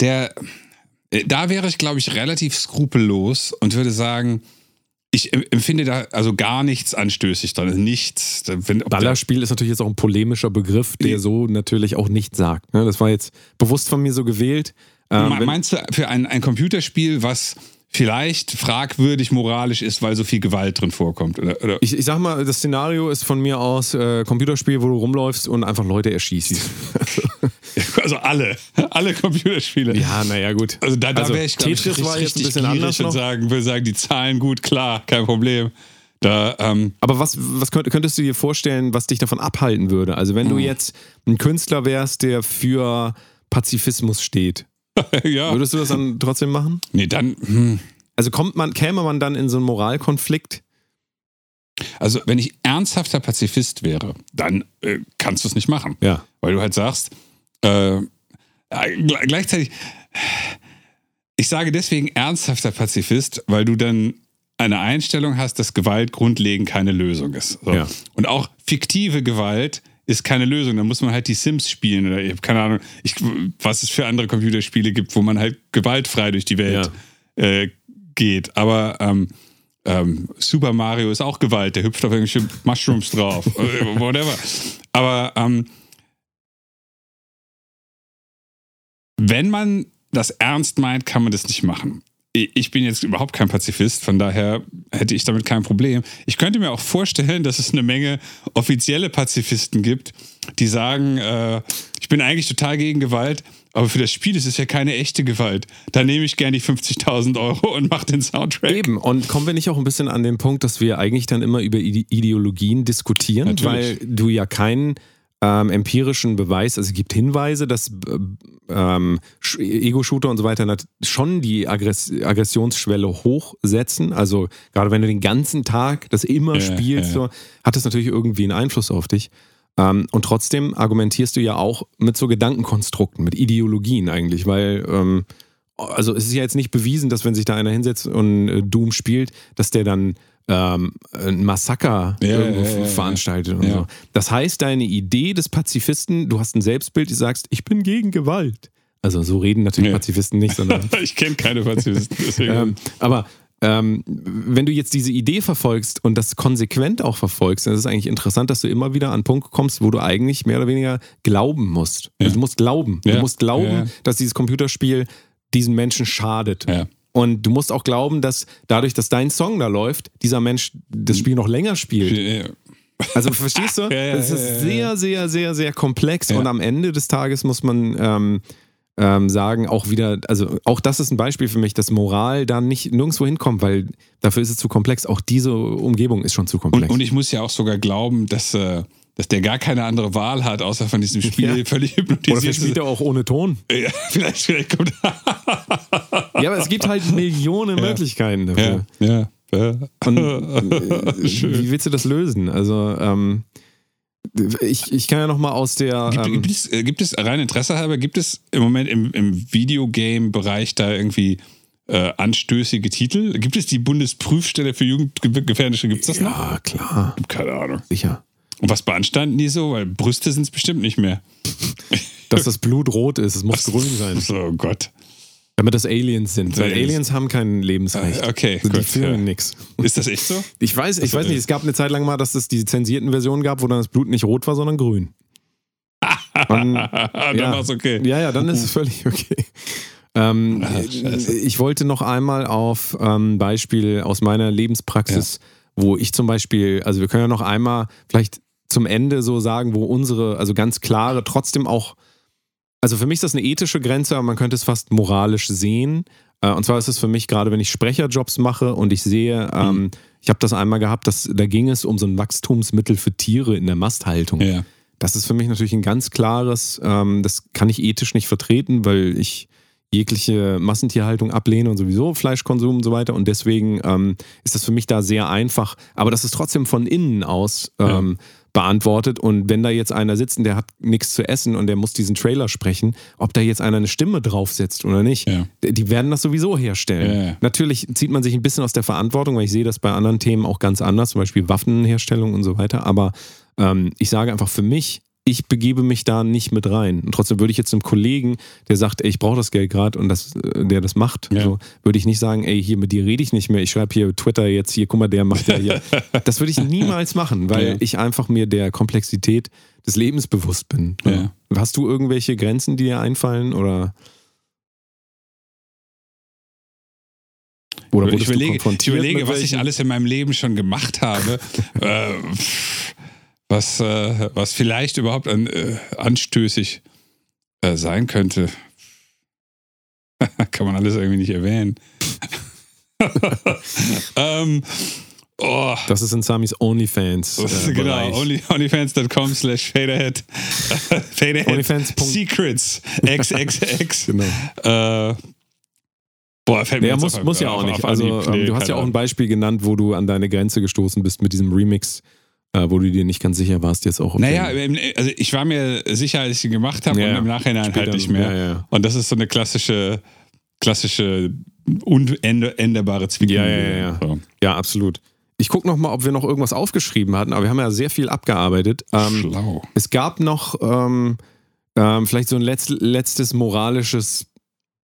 Der äh, da wäre ich, glaube ich, relativ skrupellos und würde sagen, ich empfinde da also gar nichts anstößig dran. Also nichts. Wenn, Ballerspiel ist natürlich jetzt auch ein polemischer Begriff, der so natürlich auch nichts sagt. Ne? Das war jetzt bewusst von mir so gewählt. Ähm, meinst du für ein, ein Computerspiel, was vielleicht fragwürdig moralisch ist, weil so viel Gewalt drin vorkommt. Oder, oder? Ich, ich sag mal, das Szenario ist von mir aus äh, Computerspiel, wo du rumläufst und einfach Leute erschießt. also alle, alle Computerspiele. Ja, naja, gut. Also da, da also, wäre ich, Tetris ich, war jetzt ein bisschen anders und sagen, würde sagen, die Zahlen gut, klar, kein Problem. Da, ähm Aber was, was könntest du dir vorstellen, was dich davon abhalten würde? Also wenn du hm. jetzt ein Künstler wärst, der für Pazifismus steht, ja. Würdest du das dann trotzdem machen? Nee, dann. Hm. Also kommt man, käme man dann in so einen Moralkonflikt? Also, wenn ich ernsthafter Pazifist wäre, dann äh, kannst du es nicht machen. Ja. Weil du halt sagst, äh, gleichzeitig, ich sage deswegen ernsthafter Pazifist, weil du dann eine Einstellung hast, dass Gewalt grundlegend keine Lösung ist. So. Ja. Und auch fiktive Gewalt ist keine Lösung. Dann muss man halt die Sims spielen oder ich habe keine Ahnung, ich, was es für andere Computerspiele gibt, wo man halt gewaltfrei durch die Welt ja. äh, geht. Aber ähm, ähm, Super Mario ist auch Gewalt, der hüpft auf irgendwelche Mushrooms drauf. whatever. Aber ähm, wenn man das ernst meint, kann man das nicht machen ich bin jetzt überhaupt kein Pazifist, von daher hätte ich damit kein Problem. Ich könnte mir auch vorstellen, dass es eine Menge offizielle Pazifisten gibt, die sagen, äh, ich bin eigentlich total gegen Gewalt, aber für das Spiel ist es ja keine echte Gewalt. Da nehme ich gerne die 50.000 Euro und mache den Soundtrack. Eben, und kommen wir nicht auch ein bisschen an den Punkt, dass wir eigentlich dann immer über Ideologien diskutieren, Natürlich. weil du ja keinen ähm, empirischen Beweis, also es gibt Hinweise, dass äh, ähm, Ego-Shooter und so weiter schon die Aggress Aggressionsschwelle hochsetzen. Also gerade wenn du den ganzen Tag das immer ja, spielst, ja, ja. So, hat das natürlich irgendwie einen Einfluss auf dich. Ähm, und trotzdem argumentierst du ja auch mit so Gedankenkonstrukten, mit Ideologien eigentlich, weil ähm, also es ist ja jetzt nicht bewiesen, dass wenn sich da einer hinsetzt und äh, Doom spielt, dass der dann ähm, ein Massaker ja, ja, ja, veranstaltet und so. Das heißt, deine Idee des Pazifisten, du hast ein Selbstbild, du sagst, ich bin gegen Gewalt. Also so reden natürlich Pazifisten nicht, sondern. ich kenne keine Pazifisten. ähm, aber ähm, wenn du jetzt diese Idee verfolgst und das konsequent auch verfolgst, dann ist es eigentlich interessant, dass du immer wieder an einen Punkt kommst, wo du eigentlich mehr oder weniger glauben musst. Ja. Du musst glauben. Ja. Du musst glauben, ja. dass dieses Computerspiel diesen Menschen schadet. Und du musst auch glauben, dass dadurch, dass dein Song da läuft, dieser Mensch das Spiel noch länger spielt. Also verstehst du? Es ist sehr, sehr, sehr, sehr komplex und am Ende des Tages muss man ähm, ähm, sagen, auch wieder, also auch das ist ein Beispiel für mich, dass Moral da nicht nirgendwo hinkommt, weil dafür ist es zu komplex. Auch diese Umgebung ist schon zu komplex. Und, und ich muss ja auch sogar glauben, dass, äh, dass der gar keine andere Wahl hat, außer von diesem Spiel ja. völlig hypnotisiert. Oder vielleicht spielt er auch ohne Ton. Ja, vielleicht, vielleicht kommt Ja, aber es gibt halt Millionen ja. Möglichkeiten dafür. Ja, ja. Und, äh, wie willst du das lösen? Also, ähm, ich, ich kann ja noch mal aus der. Gibt, ähm, gibt, es, äh, gibt es rein Interesse halber, gibt es im Moment im, im Videogame-Bereich da irgendwie äh, anstößige Titel? Gibt es die Bundesprüfstelle für Jugendgefährdende? Gibt es das noch? Ja, klar. Keine Ahnung. Sicher. Und was beanstanden die so? Weil Brüste sind es bestimmt nicht mehr. Dass das Blut rot ist, es muss grün sein. Oh Gott. Damit das Aliens sind. Weil Aliens haben kein Lebensrecht. Ah, okay, also die filmen ja. nichts. Ist das echt so? Ich weiß, ich weiß nicht. Es gab eine Zeit lang mal, dass es die zensierten Versionen gab, wo dann das Blut nicht rot war, sondern grün. Dann ja, war es okay. Ja, ja, dann ist es völlig okay. Ähm, Ach, ich wollte noch einmal auf ein ähm, Beispiel aus meiner Lebenspraxis, ja. wo ich zum Beispiel, also wir können ja noch einmal vielleicht zum Ende so sagen, wo unsere, also ganz klare, trotzdem auch also für mich ist das eine ethische Grenze, aber man könnte es fast moralisch sehen. Äh, und zwar ist es für mich gerade, wenn ich Sprecherjobs mache und ich sehe, ähm, mhm. ich habe das einmal gehabt, dass, da ging es um so ein Wachstumsmittel für Tiere in der Masthaltung. Ja. Das ist für mich natürlich ein ganz klares, ähm, das kann ich ethisch nicht vertreten, weil ich jegliche Massentierhaltung ablehne und sowieso Fleischkonsum und so weiter. Und deswegen ähm, ist das für mich da sehr einfach. Aber das ist trotzdem von innen aus ähm, ja beantwortet. Und wenn da jetzt einer sitzt und der hat nichts zu essen und der muss diesen Trailer sprechen, ob da jetzt einer eine Stimme draufsetzt oder nicht, ja. die werden das sowieso herstellen. Ja. Natürlich zieht man sich ein bisschen aus der Verantwortung, weil ich sehe das bei anderen Themen auch ganz anders, zum Beispiel Waffenherstellung und so weiter. Aber ähm, ich sage einfach für mich, ich begebe mich da nicht mit rein. Und trotzdem würde ich jetzt einem Kollegen, der sagt, ey, ich brauche das Geld gerade und das, äh, der das macht, ja. so, würde ich nicht sagen, ey, hier mit dir rede ich nicht mehr, ich schreibe hier Twitter jetzt, hier, guck mal, der macht ja hier. das würde ich niemals machen, weil ja. ich einfach mir der Komplexität des Lebens bewusst bin. Ja. Hast du irgendwelche Grenzen, die dir einfallen oder? Oder ich überlege, ich überlege was ich alles in meinem Leben schon gemacht habe. äh, was, äh, was vielleicht überhaupt an, äh, anstößig äh, sein könnte. Kann man alles irgendwie nicht erwähnen. ähm, oh. Das ist in Samis OnlyFans. Äh, genau, only, onlyfans.com slash faderhead. faderhead OnlyFans. Secrets. XXX. genau. Äh, Boah, fällt mir ja, muss, auf, muss ja auch nicht. Also, ähm, du hast ja auch ein Beispiel genannt, wo du an deine Grenze gestoßen bist mit diesem Remix äh, wo du dir nicht ganz sicher warst, jetzt auch. Naja, also ich war mir sicher, als ich ihn gemacht habe ja, und im Nachhinein halt später, halt nicht mehr. Ja, ja. Und das ist so eine klassische, klassische, unänderbare Zwingung. Ja, ja, ja. So. Ja, absolut. Ich gucke noch mal, ob wir noch irgendwas aufgeschrieben hatten, aber wir haben ja sehr viel abgearbeitet. Ähm, Schlau. Es gab noch ähm, ähm, vielleicht so ein letzt, letztes moralisches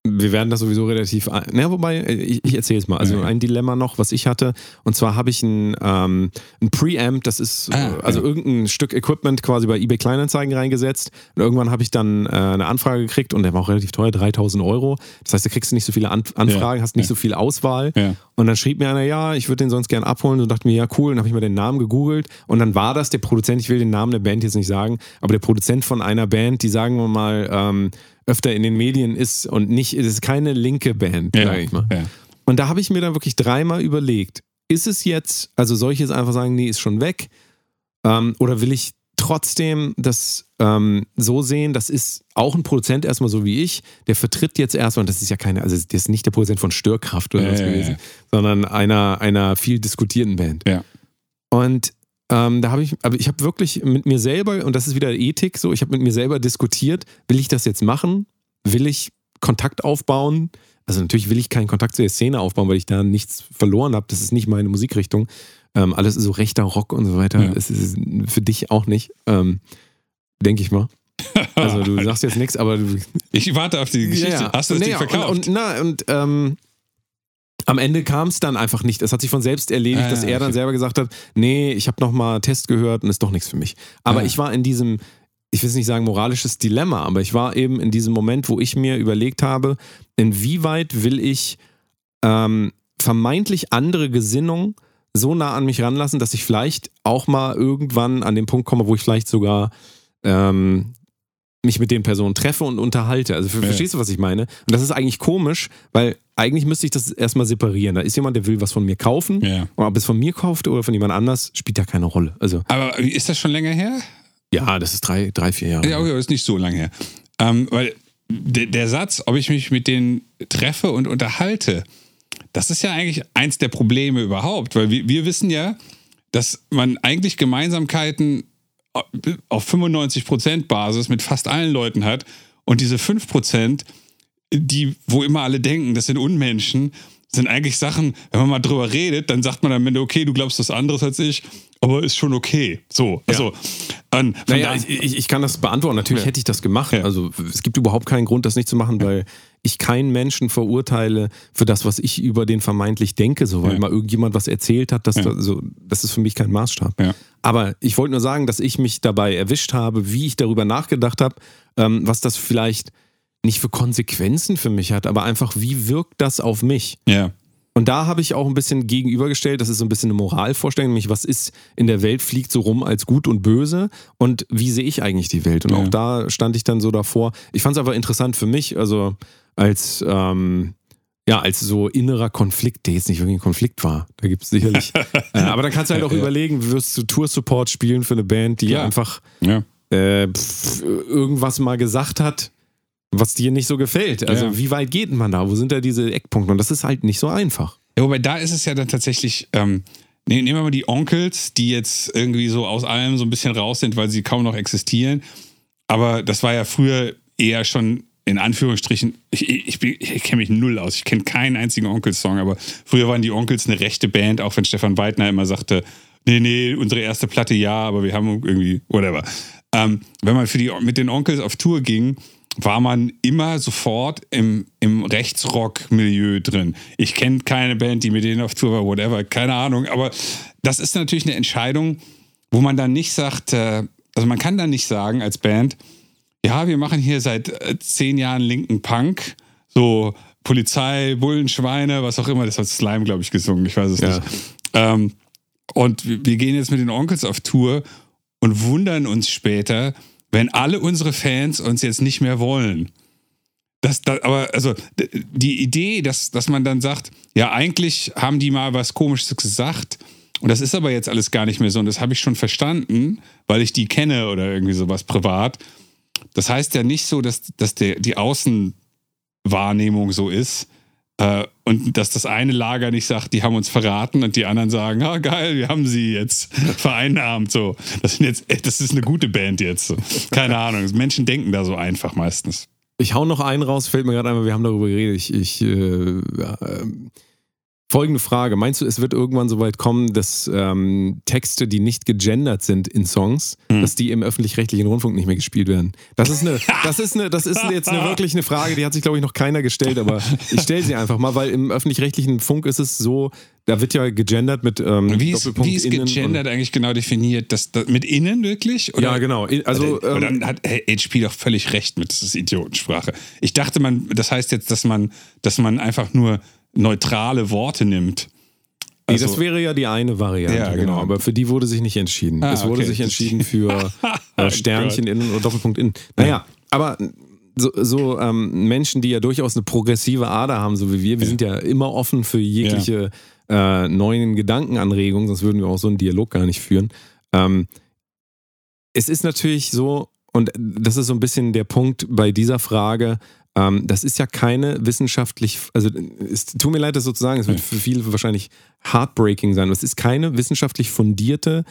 wir werden das sowieso relativ. Na, wobei, äh, ich, ich erzähle es mal. Also ein Dilemma noch, was ich hatte. Und zwar habe ich ein, ähm, ein Preamp, das ist ah, also ja. irgendein Stück Equipment quasi bei eBay Kleinanzeigen reingesetzt. Und irgendwann habe ich dann äh, eine Anfrage gekriegt und der war auch relativ teuer, 3000 Euro. Das heißt, du kriegst nicht so viele An Anfragen, hast nicht so viel Auswahl. Und dann schrieb mir einer, ja, ich würde den sonst gern abholen. Und dachte mir, ja, cool. Und dann habe ich mir den Namen gegoogelt. Und dann war das der Produzent, ich will den Namen der Band jetzt nicht sagen, aber der Produzent von einer Band, die sagen wir mal, ähm, öfter in den Medien ist und nicht, es ist keine linke Band, ja, sage ich mal. Ja. Und da habe ich mir dann wirklich dreimal überlegt, ist es jetzt, also soll ich jetzt einfach sagen, nee, ist schon weg? Ähm, oder will ich trotzdem das ähm, so sehen, das ist auch ein Produzent erstmal so wie ich, der vertritt jetzt erstmal, und das ist ja keine, also das ist nicht der Produzent von Störkraft oder ja, was gewesen, sondern einer, einer viel diskutierten Band. Ja. Und ähm, da habe ich, aber ich habe wirklich mit mir selber, und das ist wieder Ethik, so, ich habe mit mir selber diskutiert, will ich das jetzt machen? Will ich Kontakt aufbauen. Also natürlich will ich keinen Kontakt zu der Szene aufbauen, weil ich da nichts verloren habe. Das ist nicht meine Musikrichtung. Ähm, alles so rechter Rock und so weiter. Ja. Das ist für dich auch nicht, ähm, denke ich mal. Also du sagst jetzt nichts, aber du. Ich warte auf die Geschichte. Ja, ja. Hast du das nee, verkauft? Und, und, na, und ähm, am Ende kam es dann einfach nicht. Es hat sich von selbst erledigt, ah, dass er okay. dann selber gesagt hat, nee, ich habe nochmal Test gehört und ist doch nichts für mich. Aber ich war in diesem, ich will es nicht sagen moralisches Dilemma, aber ich war eben in diesem Moment, wo ich mir überlegt habe, inwieweit will ich ähm, vermeintlich andere Gesinnung so nah an mich ranlassen, dass ich vielleicht auch mal irgendwann an den Punkt komme, wo ich vielleicht sogar ähm, mich mit den Personen treffe und unterhalte. Also ja. verstehst du, was ich meine? Und das ist eigentlich komisch, weil eigentlich müsste ich das erstmal separieren. Da ist jemand, der will was von mir kaufen. Ja. Und ob es von mir kauft oder von jemand anders, spielt da keine Rolle. Also, Aber ist das schon länger her? Ja, das ist drei, drei vier Jahre. Ja, okay, das ist nicht so lange her. Ähm, weil der, der Satz, ob ich mich mit denen treffe und unterhalte, das ist ja eigentlich eins der Probleme überhaupt. Weil wir, wir wissen ja, dass man eigentlich Gemeinsamkeiten auf 95% Basis mit fast allen Leuten hat und diese 5%, die, wo immer alle denken, das sind Unmenschen, sind eigentlich Sachen, wenn man mal drüber redet, dann sagt man am Ende, okay, du glaubst was anderes als ich, aber ist schon okay. So, also. Ja. naja, ich, ich, kann das beantworten. Natürlich ja. hätte ich das gemacht. Ja. Also es gibt überhaupt keinen Grund, das nicht zu machen, weil ich keinen Menschen verurteile für das, was ich über den vermeintlich denke, so weil mal irgendjemand was erzählt hat, das, also, das ist für mich kein Maßstab. Aber ich wollte nur sagen, dass ich mich dabei erwischt habe, wie ich darüber nachgedacht habe, ähm, was das vielleicht nicht für Konsequenzen für mich hat, aber einfach, wie wirkt das auf mich? Ja. Und da habe ich auch ein bisschen gegenübergestellt, das ist so ein bisschen eine Moralvorstellung, nämlich was ist in der Welt, fliegt so rum als gut und böse und wie sehe ich eigentlich die Welt? Und ja. auch da stand ich dann so davor. Ich fand es aber interessant für mich, also als, ähm, ja, als so innerer Konflikt, der jetzt nicht wirklich ein Konflikt war. Da gibt es sicherlich. äh, aber dann kannst du halt auch ja. überlegen, wirst du Tour-Support spielen für eine Band, die ja. einfach äh, pf, irgendwas mal gesagt hat was dir nicht so gefällt. Also wie weit geht man da? Wo sind da diese Eckpunkte? Und das ist halt nicht so einfach. Ja, wobei da ist es ja dann tatsächlich, ähm, nehmen wir mal die Onkels, die jetzt irgendwie so aus allem so ein bisschen raus sind, weil sie kaum noch existieren. Aber das war ja früher eher schon in Anführungsstrichen, ich, ich, ich kenne mich null aus, ich kenne keinen einzigen Onkels-Song, aber früher waren die Onkels eine rechte Band, auch wenn Stefan Weidner immer sagte, nee, nee, unsere erste Platte ja, aber wir haben irgendwie, whatever. Ähm, wenn man für die, mit den Onkels auf Tour ging, war man immer sofort im, im Rechtsrock-Milieu drin. Ich kenne keine Band, die mit denen auf Tour war, whatever, keine Ahnung. Aber das ist natürlich eine Entscheidung, wo man dann nicht sagt, äh, also man kann dann nicht sagen als Band, ja, wir machen hier seit äh, zehn Jahren linken Punk, so Polizei, Bullenschweine, was auch immer, das hat Slime, glaube ich, gesungen, ich weiß es ja. nicht. Ähm, und wir gehen jetzt mit den Onkels auf Tour und wundern uns später, wenn alle unsere Fans uns jetzt nicht mehr wollen. Das, das, aber also die Idee, dass, dass man dann sagt, ja, eigentlich haben die mal was Komisches gesagt und das ist aber jetzt alles gar nicht mehr so und das habe ich schon verstanden, weil ich die kenne oder irgendwie sowas privat. Das heißt ja nicht so, dass, dass der, die Außenwahrnehmung so ist, äh, und dass das eine Lager nicht sagt, die haben uns verraten und die anderen sagen, ah geil, wir haben sie jetzt vereinnahmt. So, das, sind jetzt, das ist eine gute Band jetzt. Keine Ahnung. Menschen denken da so einfach meistens. Ich hau noch einen raus, fällt mir gerade einmal, wir haben darüber geredet. Ich, ich äh, äh, Folgende Frage: Meinst du, es wird irgendwann so weit kommen, dass ähm, Texte, die nicht gegendert sind in Songs, hm. dass die im öffentlich-rechtlichen Rundfunk nicht mehr gespielt werden? Das ist eine, das ist eine, das ist jetzt eine wirklich eine Frage, die hat sich, glaube ich, noch keiner gestellt, aber ich stelle sie einfach mal, weil im öffentlich-rechtlichen Funk ist es so, da wird ja gegendert mit ähm, wie ist, Doppelpunkt wie ist gegendert eigentlich genau definiert? Das, das, mit innen wirklich? Oder? Ja, genau. Also, oder, ähm, hat HP doch völlig recht mit, das ist Idiotensprache. Ich dachte, man, das heißt jetzt, dass man, dass man einfach nur neutrale Worte nimmt. Also, nee, das wäre ja die eine Variante, ja, genau. genau. Aber für die wurde sich nicht entschieden. Ah, es wurde okay. sich entschieden für äh, Sternchen oh innen oder Doppelpunkt innen. Naja, aber so, so ähm, Menschen, die ja durchaus eine progressive Ader haben, so wie wir, wir ja. sind ja immer offen für jegliche ja. äh, neuen Gedankenanregungen, sonst würden wir auch so einen Dialog gar nicht führen. Ähm, es ist natürlich so, und das ist so ein bisschen der Punkt bei dieser Frage, ähm, das ist ja keine wissenschaftlich, also es tut mir leid, das sozusagen, es wird für viele wahrscheinlich heartbreaking sein, aber es ist keine wissenschaftlich fundierte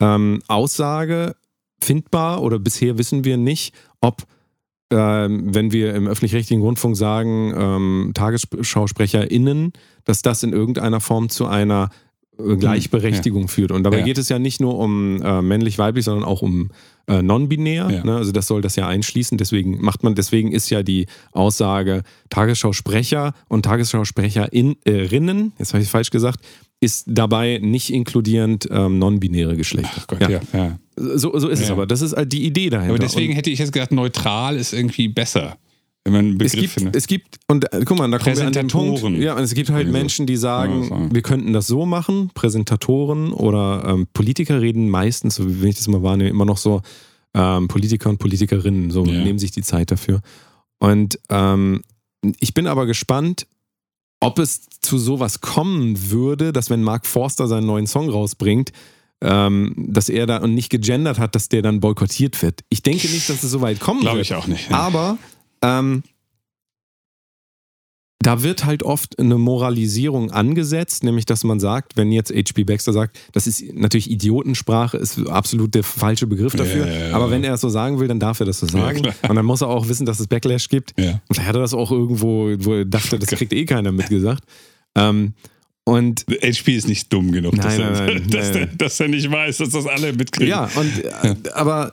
ähm, Aussage findbar oder bisher wissen wir nicht, ob ähm, wenn wir im öffentlich-rechtlichen Rundfunk sagen, ähm, TagesschausprecherInnen, dass das in irgendeiner Form zu einer äh, Gleichberechtigung ja. führt. Und dabei ja. geht es ja nicht nur um äh, männlich-weiblich, sondern auch um äh, non-binär. Ja. Ne? Also das soll das ja einschließen. Deswegen macht man, deswegen ist ja die Aussage Tagesschausprecher und Tagesschausprecherinnen, äh, jetzt habe ich falsch gesagt, ist dabei nicht inkludierend ähm, non-binäre Geschlechter. Gott, ja. ja. So, so ist es aber. Das ist halt die Idee dahinter. Aber deswegen und hätte ich jetzt gedacht, neutral ist irgendwie besser. Man einen Begriff es gibt, findet. es gibt, und äh, guck mal, da kommen wir an den Punkt. Ja, und es gibt halt Menschen, die sagen, ja, wir könnten das so machen. Präsentatoren oder ähm, Politiker reden meistens, so wie ich das mal wahrnehme, immer noch so, ähm, Politiker und Politikerinnen, so ja. nehmen sich die Zeit dafür. Und ähm, ich bin aber gespannt, ob es zu sowas kommen würde, dass wenn Mark Forster seinen neuen Song rausbringt, ähm, dass er da und nicht gegendert hat, dass der dann boykottiert wird. Ich denke nicht, dass es so weit kommen Glaube wird. Glaube ich auch nicht. Ja. Aber ähm, da wird halt oft eine Moralisierung angesetzt, nämlich dass man sagt, wenn jetzt H.P. Baxter sagt, das ist natürlich Idiotensprache, ist absolut der falsche Begriff dafür, ja, ja, ja. aber wenn er es so sagen will, dann darf er das so sagen. und dann muss er auch wissen, dass es Backlash gibt. Und vielleicht hat er das auch irgendwo, wo er dachte, das kriegt eh keiner mitgesagt. Ähm, und HP ist nicht dumm genug, nein, dass, nein, nein, dass, er, dass, er, nicht weiß, dass das alle mitkriegen. Ja, und, aber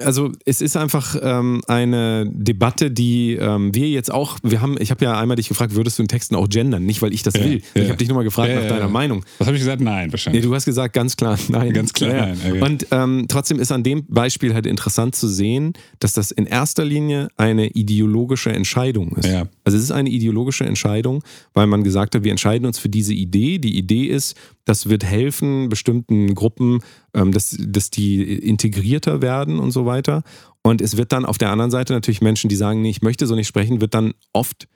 also es ist einfach ähm, eine Debatte, die ähm, wir jetzt auch, wir haben, ich habe ja einmal dich gefragt, würdest du in Texten auch gendern? Nicht, weil ich das ja, will. Ja. Ich habe dich nur mal gefragt ja, nach deiner Meinung. Was habe ich gesagt? Nein, wahrscheinlich. Nee, du hast gesagt ganz klar nein. Ganz klar nein. Und ähm, trotzdem ist an dem Beispiel halt interessant zu sehen, dass das in erster Linie eine ideologische Entscheidung ist. Also es ist eine ideologische Entscheidung, weil man gesagt hat, wir entscheiden uns für diese Idee. Die Idee ist, das wird helfen, bestimmten Gruppen, ähm, dass, dass die integrierter werden und so weiter. Und es wird dann auf der anderen Seite natürlich Menschen, die sagen, nee, ich möchte so nicht sprechen, wird dann oft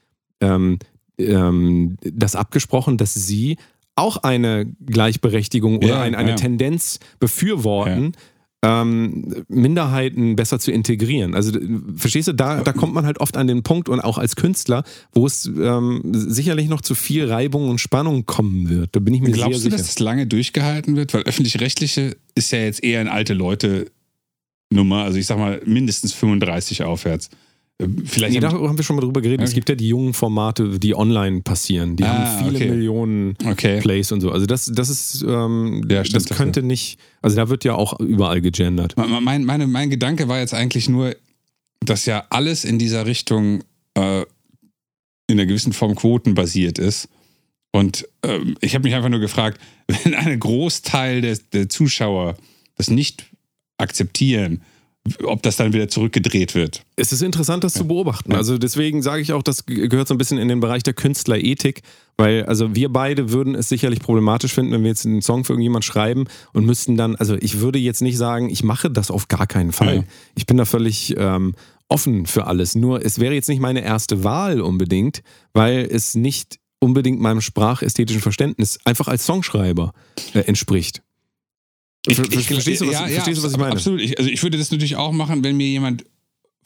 ähm, ähm, das abgesprochen, dass sie auch eine Gleichberechtigung oder ja, ein, eine ja. Tendenz befürworten, ja ähm, Minderheiten besser zu integrieren. Also verstehst du, da, da kommt man halt oft an den Punkt und auch als Künstler, wo es ähm, sicherlich noch zu viel Reibung und Spannung kommen wird. Da bin ich mir Glaubst sehr sicher. Glaubst du, dass das lange durchgehalten wird? Weil öffentlich-rechtliche ist ja jetzt eher ein alte Leute Nummer, also ich sag mal mindestens 35 aufwärts. Vielleicht nee, da haben wir schon mal drüber geredet. Okay. Es gibt ja die jungen Formate, die online passieren. Die ah, haben viele okay. Millionen okay. Plays und so. Also das, das ist, ähm, ja, das könnte nicht, also da wird ja auch überall gegendert. Mein, meine, mein Gedanke war jetzt eigentlich nur, dass ja alles in dieser Richtung äh, in einer gewissen Form quotenbasiert ist. Und ähm, ich habe mich einfach nur gefragt, wenn ein Großteil der, der Zuschauer das nicht akzeptieren, ob das dann wieder zurückgedreht wird. Es ist interessant, das ja. zu beobachten. Also deswegen sage ich auch, das gehört so ein bisschen in den Bereich der Künstlerethik, weil also wir beide würden es sicherlich problematisch finden, wenn wir jetzt einen Song für irgendjemand schreiben und müssten dann, also ich würde jetzt nicht sagen, ich mache das auf gar keinen Fall. Ja. Ich bin da völlig ähm, offen für alles. Nur es wäre jetzt nicht meine erste Wahl unbedingt, weil es nicht unbedingt meinem sprachästhetischen Verständnis einfach als Songschreiber äh, entspricht. Ich, ich, verstehst, du, was, ja, verstehst du, was ich meine? Absolut. Ich, also ich würde das natürlich auch machen, wenn mir jemand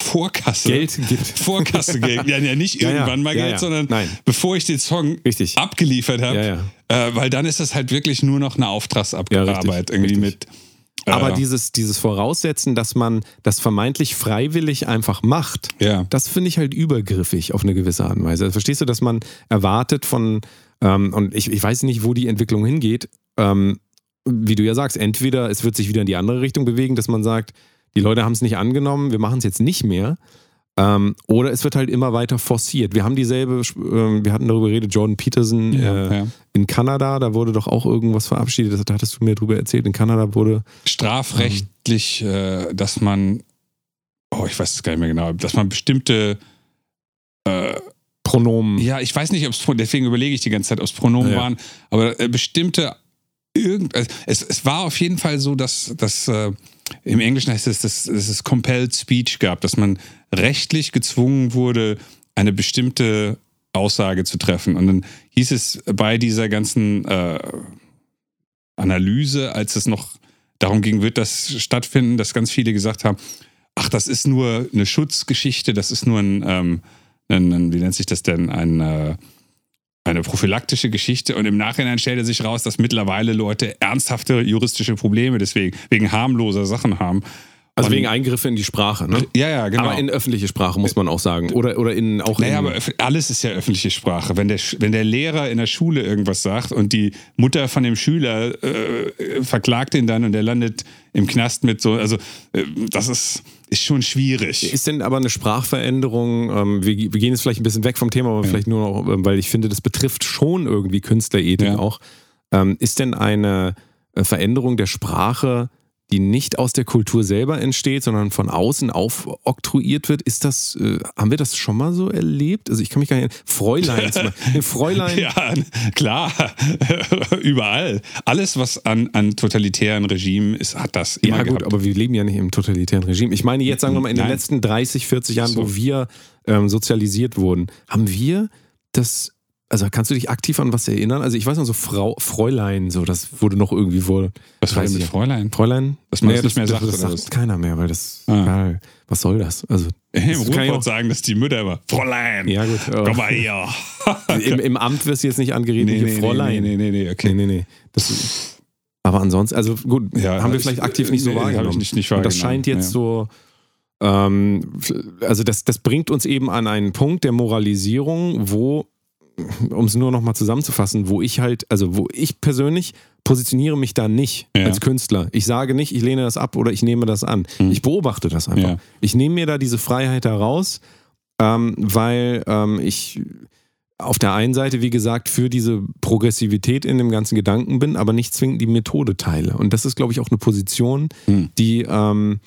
Vorkasse Geld gibt. Vorkasse Geld. Ja, ja nicht irgendwann ja, ja, mal Geld, sondern Nein. bevor ich den Song richtig. abgeliefert habe. Äh, weil dann ist das halt wirklich nur noch eine Auftragsarbeit irgendwie richtig. mit. Äh, Aber dieses, dieses Voraussetzen, dass man das vermeintlich freiwillig einfach macht, ja. das finde ich halt übergriffig auf eine gewisse Art und Weise. Also verstehst du, dass man erwartet von, ähm, und ich, ich weiß nicht, wo die Entwicklung hingeht, ähm, wie du ja sagst, entweder es wird sich wieder in die andere Richtung bewegen, dass man sagt, die Leute haben es nicht angenommen, wir machen es jetzt nicht mehr. Ähm, oder es wird halt immer weiter forciert. Wir haben dieselbe, äh, wir hatten darüber geredet, Jordan Peterson ja, äh, ja. in Kanada, da wurde doch auch irgendwas verabschiedet, da hattest du mir drüber erzählt. In Kanada wurde. Strafrechtlich, ähm, äh, dass man, oh, ich weiß es gar nicht mehr genau, dass man bestimmte äh, Pronomen. Ja, ich weiß nicht, ob es, deswegen überlege ich die ganze Zeit, ob es Pronomen ja. waren, aber äh, bestimmte irgend, es, es war auf jeden Fall so, dass, dass äh, im Englischen heißt es, dass, dass es Compelled Speech gab, dass man rechtlich gezwungen wurde, eine bestimmte Aussage zu treffen. Und dann hieß es bei dieser ganzen äh, Analyse, als es noch darum ging, wird das stattfinden, dass ganz viele gesagt haben, ach, das ist nur eine Schutzgeschichte, das ist nur ein, ähm, ein, ein wie nennt sich das denn, ein äh, eine prophylaktische Geschichte und im Nachhinein stellte sich raus, dass mittlerweile Leute ernsthafte juristische Probleme deswegen wegen harmloser Sachen haben. Also wegen Eingriffe in die Sprache, ne? Ja, ja, genau. Aber in öffentliche Sprache muss man auch sagen. Oder, oder in auch naja, in, aber alles ist ja öffentliche Sprache. Wenn der, wenn der Lehrer in der Schule irgendwas sagt und die Mutter von dem Schüler äh, verklagt ihn dann und er landet im Knast mit so, also äh, das ist, ist schon schwierig. Ist denn aber eine Sprachveränderung, ähm, wir, wir, gehen jetzt vielleicht ein bisschen weg vom Thema, aber ja. vielleicht nur noch, ähm, weil ich finde, das betrifft schon irgendwie Künstlerethik ja. auch. Ähm, ist denn eine äh, Veränderung der Sprache die nicht aus der Kultur selber entsteht, sondern von außen aufoktroyiert wird. Ist das, äh, haben wir das schon mal so erlebt? Also ich kann mich gar nicht. Fräulein, Fräulein. Ja, klar. Überall. Alles, was an, an totalitären Regimen ist, hat das immer Ja, gut, gehabt. aber wir leben ja nicht im totalitären Regime. Ich meine, jetzt sagen wir mal, in Nein. den letzten 30, 40 Jahren, so. wo wir ähm, sozialisiert wurden, haben wir das also kannst du dich aktiv an was erinnern? Also ich weiß noch so Frau, Fräulein, so das wurde noch irgendwie wohl. Was war denn mit Fräulein? Fräulein? Dass man nee, das nicht mehr sagt, das, das sagt keiner mehr, weil das ah. egal. Was soll das? Also im Ruhrpott sagen, dass die Mütter immer Fräulein. Ja gut. Oh. Komm mal her. Im, Im, Amt wirst du jetzt nicht angeredet, nee, nee, Fräulein. Nee, nee, nee, okay. Nee, nee, nee. Das, aber ansonsten, also gut, ja, haben wir vielleicht aktiv nicht so wahrgenommen. Ich nicht, nicht wahrgenommen. das scheint jetzt ja. so ähm, also das, das bringt uns eben an einen Punkt der Moralisierung, wo um es nur noch mal zusammenzufassen, wo ich halt, also wo ich persönlich positioniere mich da nicht ja. als Künstler. Ich sage nicht, ich lehne das ab oder ich nehme das an. Mhm. Ich beobachte das einfach. Ja. Ich nehme mir da diese Freiheit heraus, ähm, weil ähm, ich auf der einen Seite, wie gesagt, für diese Progressivität in dem ganzen Gedanken bin, aber nicht zwingend die Methode teile. Und das ist, glaube ich, auch eine Position, mhm. die ähm,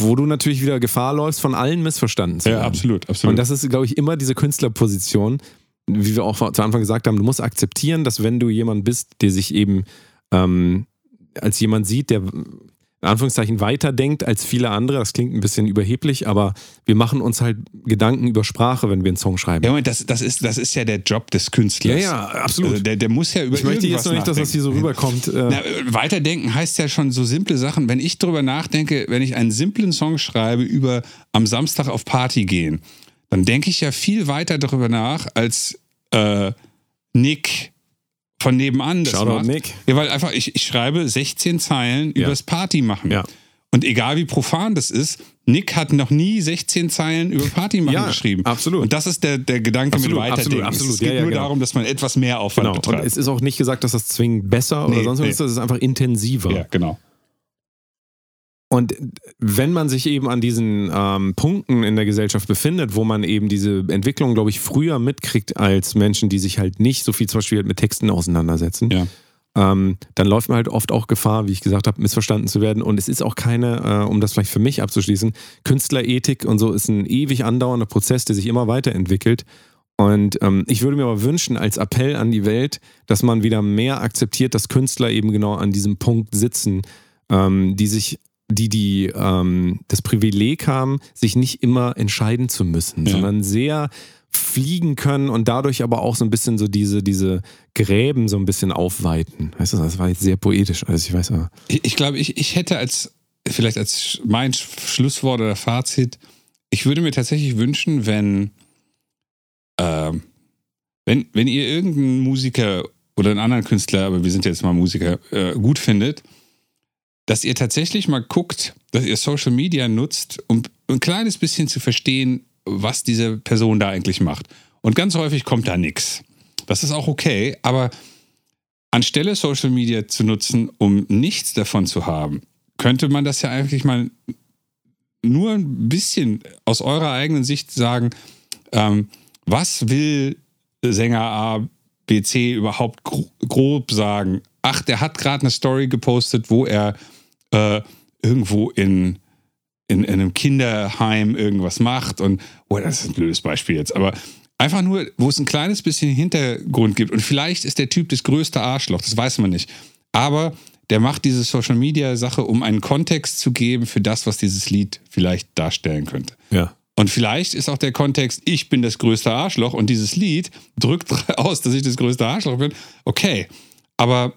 wo du natürlich wieder Gefahr läufst, von allen missverstanden zu werden. Ja, absolut, absolut. Und das ist, glaube ich, immer diese Künstlerposition, wie wir auch zu Anfang gesagt haben, du musst akzeptieren, dass wenn du jemand bist, der sich eben ähm, als jemand sieht, der in Anführungszeichen weiterdenkt als viele andere. Das klingt ein bisschen überheblich, aber wir machen uns halt Gedanken über Sprache, wenn wir einen Song schreiben. Ja, das, das, ist, das ist ja der Job des Künstlers. Ja, ja, absolut. Also der, der muss ja über Ich möchte jetzt noch nicht, dass das hier so rüberkommt. Äh Na, weiterdenken heißt ja schon so simple Sachen. Wenn ich darüber nachdenke, wenn ich einen simplen Song schreibe über am Samstag auf Party gehen, dann denke ich ja viel weiter darüber nach, als äh, Nick von nebenan das Shoutout macht. Nick. Ja, weil einfach, ich, ich schreibe 16 Zeilen ja. übers Party machen. Ja. Und egal wie profan das ist, Nick hat noch nie 16 Zeilen über Party machen ja, geschrieben. Absolut. Und das ist der, der Gedanke absolut, mit Weiterdenken. Absolut, absolut. Es geht ja, ja, nur genau. darum, dass man etwas mehr Aufwand genau. betreibt. Und es ist auch nicht gesagt, dass das zwingend besser nee, oder sonst was nee. ist, das ist einfach intensiver. Ja, genau. Und wenn man sich eben an diesen ähm, Punkten in der Gesellschaft befindet, wo man eben diese Entwicklung, glaube ich, früher mitkriegt als Menschen, die sich halt nicht so viel zum Beispiel mit Texten auseinandersetzen, ja. ähm, dann läuft man halt oft auch Gefahr, wie ich gesagt habe, missverstanden zu werden. Und es ist auch keine, äh, um das vielleicht für mich abzuschließen, Künstlerethik und so ist ein ewig andauernder Prozess, der sich immer weiterentwickelt. Und ähm, ich würde mir aber wünschen, als Appell an die Welt, dass man wieder mehr akzeptiert, dass Künstler eben genau an diesem Punkt sitzen, ähm, die sich die, die ähm, das Privileg haben, sich nicht immer entscheiden zu müssen, ja. sondern sehr fliegen können und dadurch aber auch so ein bisschen so diese, diese Gräben so ein bisschen aufweiten. Weißt du, das war jetzt sehr poetisch, also ich weiß aber. Ich, ich glaube, ich, ich hätte als, vielleicht als mein Schlusswort oder Fazit, ich würde mir tatsächlich wünschen, wenn, äh, wenn, wenn ihr irgendeinen Musiker oder einen anderen Künstler, aber wir sind jetzt mal Musiker, äh, gut findet, dass ihr tatsächlich mal guckt, dass ihr Social Media nutzt, um ein kleines bisschen zu verstehen, was diese Person da eigentlich macht. Und ganz häufig kommt da nichts. Das ist auch okay, aber anstelle Social Media zu nutzen, um nichts davon zu haben, könnte man das ja eigentlich mal nur ein bisschen aus eurer eigenen Sicht sagen, ähm, was will Sänger A, B, C überhaupt grob sagen? Ach, der hat gerade eine Story gepostet, wo er äh, irgendwo in, in, in, einem Kinderheim irgendwas macht und, oh, das ist ein blödes Beispiel jetzt, aber einfach nur, wo es ein kleines bisschen Hintergrund gibt und vielleicht ist der Typ das größte Arschloch, das weiß man nicht, aber der macht diese Social Media Sache, um einen Kontext zu geben für das, was dieses Lied vielleicht darstellen könnte. Ja. Und vielleicht ist auch der Kontext, ich bin das größte Arschloch und dieses Lied drückt aus, dass ich das größte Arschloch bin. Okay. Aber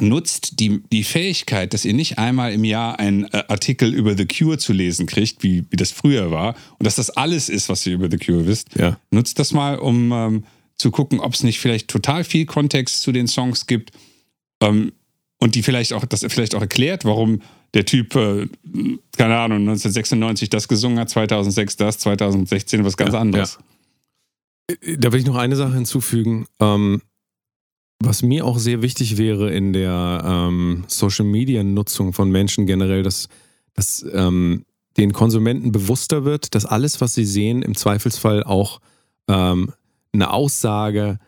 nutzt die, die Fähigkeit, dass ihr nicht einmal im Jahr einen äh, Artikel über The Cure zu lesen kriegt, wie, wie das früher war, und dass das alles ist, was ihr über The Cure wisst. Ja. Nutzt das mal, um ähm, zu gucken, ob es nicht vielleicht total viel Kontext zu den Songs gibt. Ähm, und die vielleicht auch, das vielleicht auch erklärt, warum der Typ, äh, keine Ahnung, 1996 das gesungen hat, 2006 das, 2016 was ganz ja, anderes. Ja. Da will ich noch eine Sache hinzufügen. Ähm, was mir auch sehr wichtig wäre in der ähm, Social-Media-Nutzung von Menschen generell, dass, dass ähm, den Konsumenten bewusster wird, dass alles, was sie sehen, im Zweifelsfall auch ähm, eine Aussage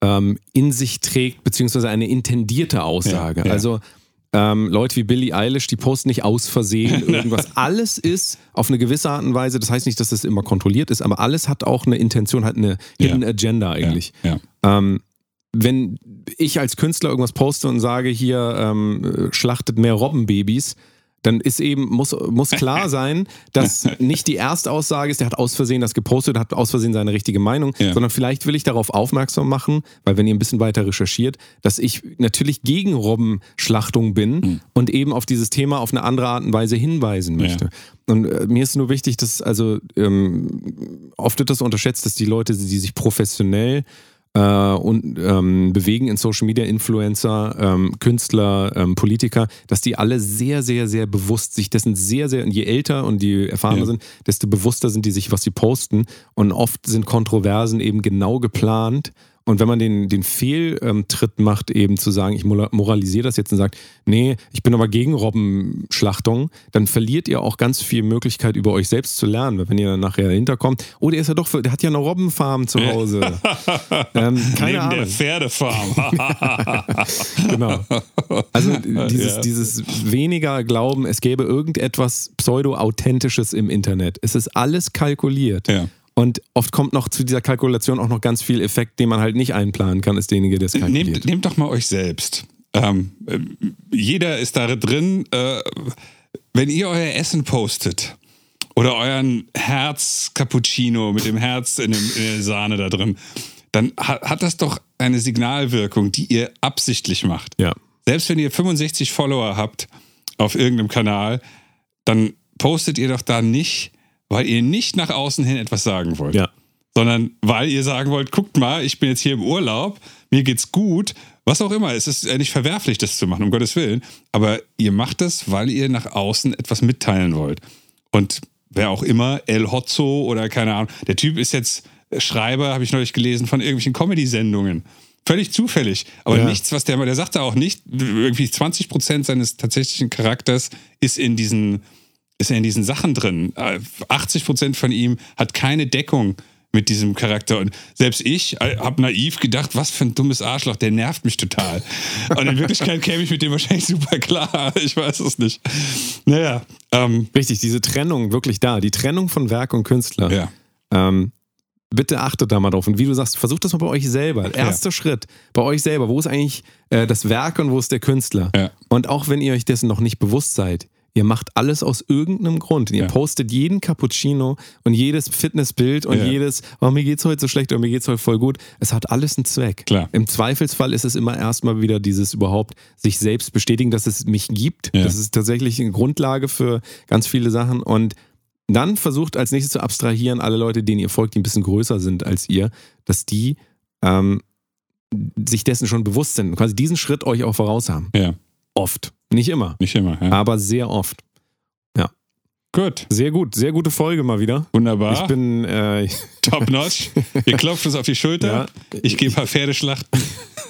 ähm, in sich trägt, beziehungsweise eine intendierte Aussage. Ja, ja. Also ähm, Leute wie Billie Eilish, die posten nicht aus Versehen irgendwas. alles ist auf eine gewisse Art und Weise, das heißt nicht, dass das immer kontrolliert ist, aber alles hat auch eine Intention, hat eine Hidden ja. Agenda eigentlich. Ähm, wenn ich als Künstler irgendwas poste und sage, hier ähm, schlachtet mehr Robbenbabys, dann ist eben, muss, muss klar sein, dass nicht die Erstaussage ist, der hat aus Versehen das gepostet, hat aus Versehen seine richtige Meinung, ja. sondern vielleicht will ich darauf aufmerksam machen, weil wenn ihr ein bisschen weiter recherchiert, dass ich natürlich gegen Robbenschlachtung bin mhm. und eben auf dieses Thema auf eine andere Art und Weise hinweisen möchte. Ja. Und äh, mir ist nur wichtig, dass, also ähm, oft wird das unterschätzt, dass die Leute, die sich professionell äh, und ähm, bewegen in Social Media Influencer, ähm, Künstler, ähm, Politiker, dass die alle sehr, sehr, sehr bewusst sich dessen sehr, sehr, und je älter und je erfahrener ja. sind, desto bewusster sind die sich, was sie posten. Und oft sind Kontroversen eben genau geplant und wenn man den, den Fehltritt macht, eben zu sagen, ich moralisiere das jetzt und sagt, nee, ich bin aber gegen Robbenschlachtung, dann verliert ihr auch ganz viel Möglichkeit, über euch selbst zu lernen. Weil wenn ihr dann nachher hinterkommt, oh, der ist ja doch, der hat ja eine Robbenfarm zu Hause. ähm, keine Neben Ahnung. der Pferdefarm. genau. Also dieses, ja. dieses weniger Glauben, es gäbe irgendetwas pseudo-authentisches im Internet. Es ist alles kalkuliert. Ja. Und oft kommt noch zu dieser Kalkulation auch noch ganz viel Effekt, den man halt nicht einplanen kann, ist derjenige, der es kalkuliert. Nehmt, nehmt doch mal euch selbst. Ähm, äh, jeder ist da drin. Äh, wenn ihr euer Essen postet oder euren Herz-Cappuccino mit dem Herz in, dem, in, der Sahne da drin, dann hat, hat das doch eine Signalwirkung, die ihr absichtlich macht. Ja. Selbst wenn ihr 65 Follower habt auf irgendeinem Kanal, dann postet ihr doch da nicht weil ihr nicht nach außen hin etwas sagen wollt. Ja. Sondern weil ihr sagen wollt, guckt mal, ich bin jetzt hier im Urlaub, mir geht's gut, was auch immer. Es ist ja nicht verwerflich, das zu machen, um Gottes Willen. Aber ihr macht das, weil ihr nach außen etwas mitteilen wollt. Und wer auch immer, El Hotzo oder keine Ahnung, der Typ ist jetzt Schreiber, habe ich neulich gelesen, von irgendwelchen Comedy-Sendungen. Völlig zufällig. Aber ja. nichts, was der, der sagte auch nicht, irgendwie 20 Prozent seines tatsächlichen Charakters ist in diesen ist er in diesen Sachen drin. 80 äh, Prozent von ihm hat keine Deckung mit diesem Charakter. Und selbst ich äh, habe naiv gedacht, was für ein dummes Arschloch, der nervt mich total. Und in Wirklichkeit käme ich mit dem wahrscheinlich super klar. Ich weiß es nicht. Naja. Ähm, Richtig, diese Trennung wirklich da. Die Trennung von Werk und Künstler. Ja. Ähm, bitte achtet da mal drauf. Und wie du sagst, versucht das mal bei euch selber. Erster ja. Schritt, bei euch selber. Wo ist eigentlich äh, das Werk und wo ist der Künstler? Ja. Und auch wenn ihr euch dessen noch nicht bewusst seid, Ihr macht alles aus irgendeinem Grund. Und ihr ja. postet jeden Cappuccino und jedes Fitnessbild und ja. jedes, oh, mir geht's heute so schlecht oder mir geht's heute voll gut. Es hat alles einen Zweck. Klar. Im Zweifelsfall ist es immer erstmal wieder dieses überhaupt sich selbst bestätigen, dass es mich gibt. Ja. Das ist tatsächlich eine Grundlage für ganz viele Sachen. Und dann versucht als nächstes zu abstrahieren, alle Leute, denen ihr folgt, die ein bisschen größer sind als ihr, dass die ähm, sich dessen schon bewusst sind, quasi diesen Schritt euch auch voraus haben. Ja. Oft. Nicht immer. Nicht immer, ja. Aber sehr oft. Ja. Gut. Sehr gut. Sehr gute Folge mal wieder. Wunderbar. Ich bin äh, top notch. Ihr klopft uns auf die Schulter. Ja. Ich gehe ein paar Pferdeschlachten.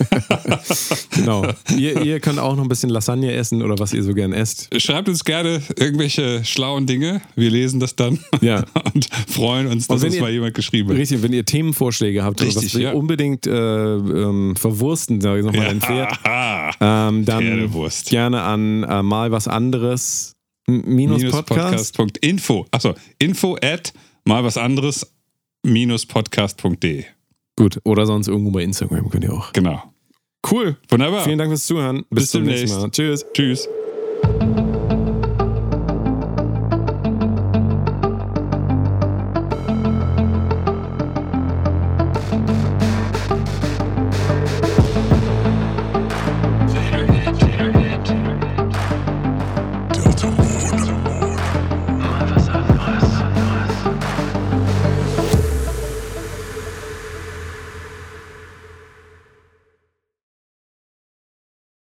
genau. Ihr, ihr, könnt auch noch ein bisschen Lasagne essen oder was ihr so gern esst. Schreibt uns gerne irgendwelche schlauen Dinge. Wir lesen das dann ja. und freuen uns, dass uns ihr, mal jemand geschrieben hat. Richtig, wenn ihr Themenvorschläge habt, Richtig, was wir unbedingt äh, ähm, verwursten, sage ich nochmal, ja. ein Pferd, ähm, dann Pferdewurst. gerne an äh, mal was anderes. Minus, minus Podcast. Podcast. Info. Achso, info at mal was anderes minus podcast.de. Gut, oder sonst irgendwo bei Instagram könnt ihr auch. Genau. Cool. Wunderbar. Vielen Dank fürs Zuhören. Bis, Bis zum nächsten Mal. Tschüss. Tschüss.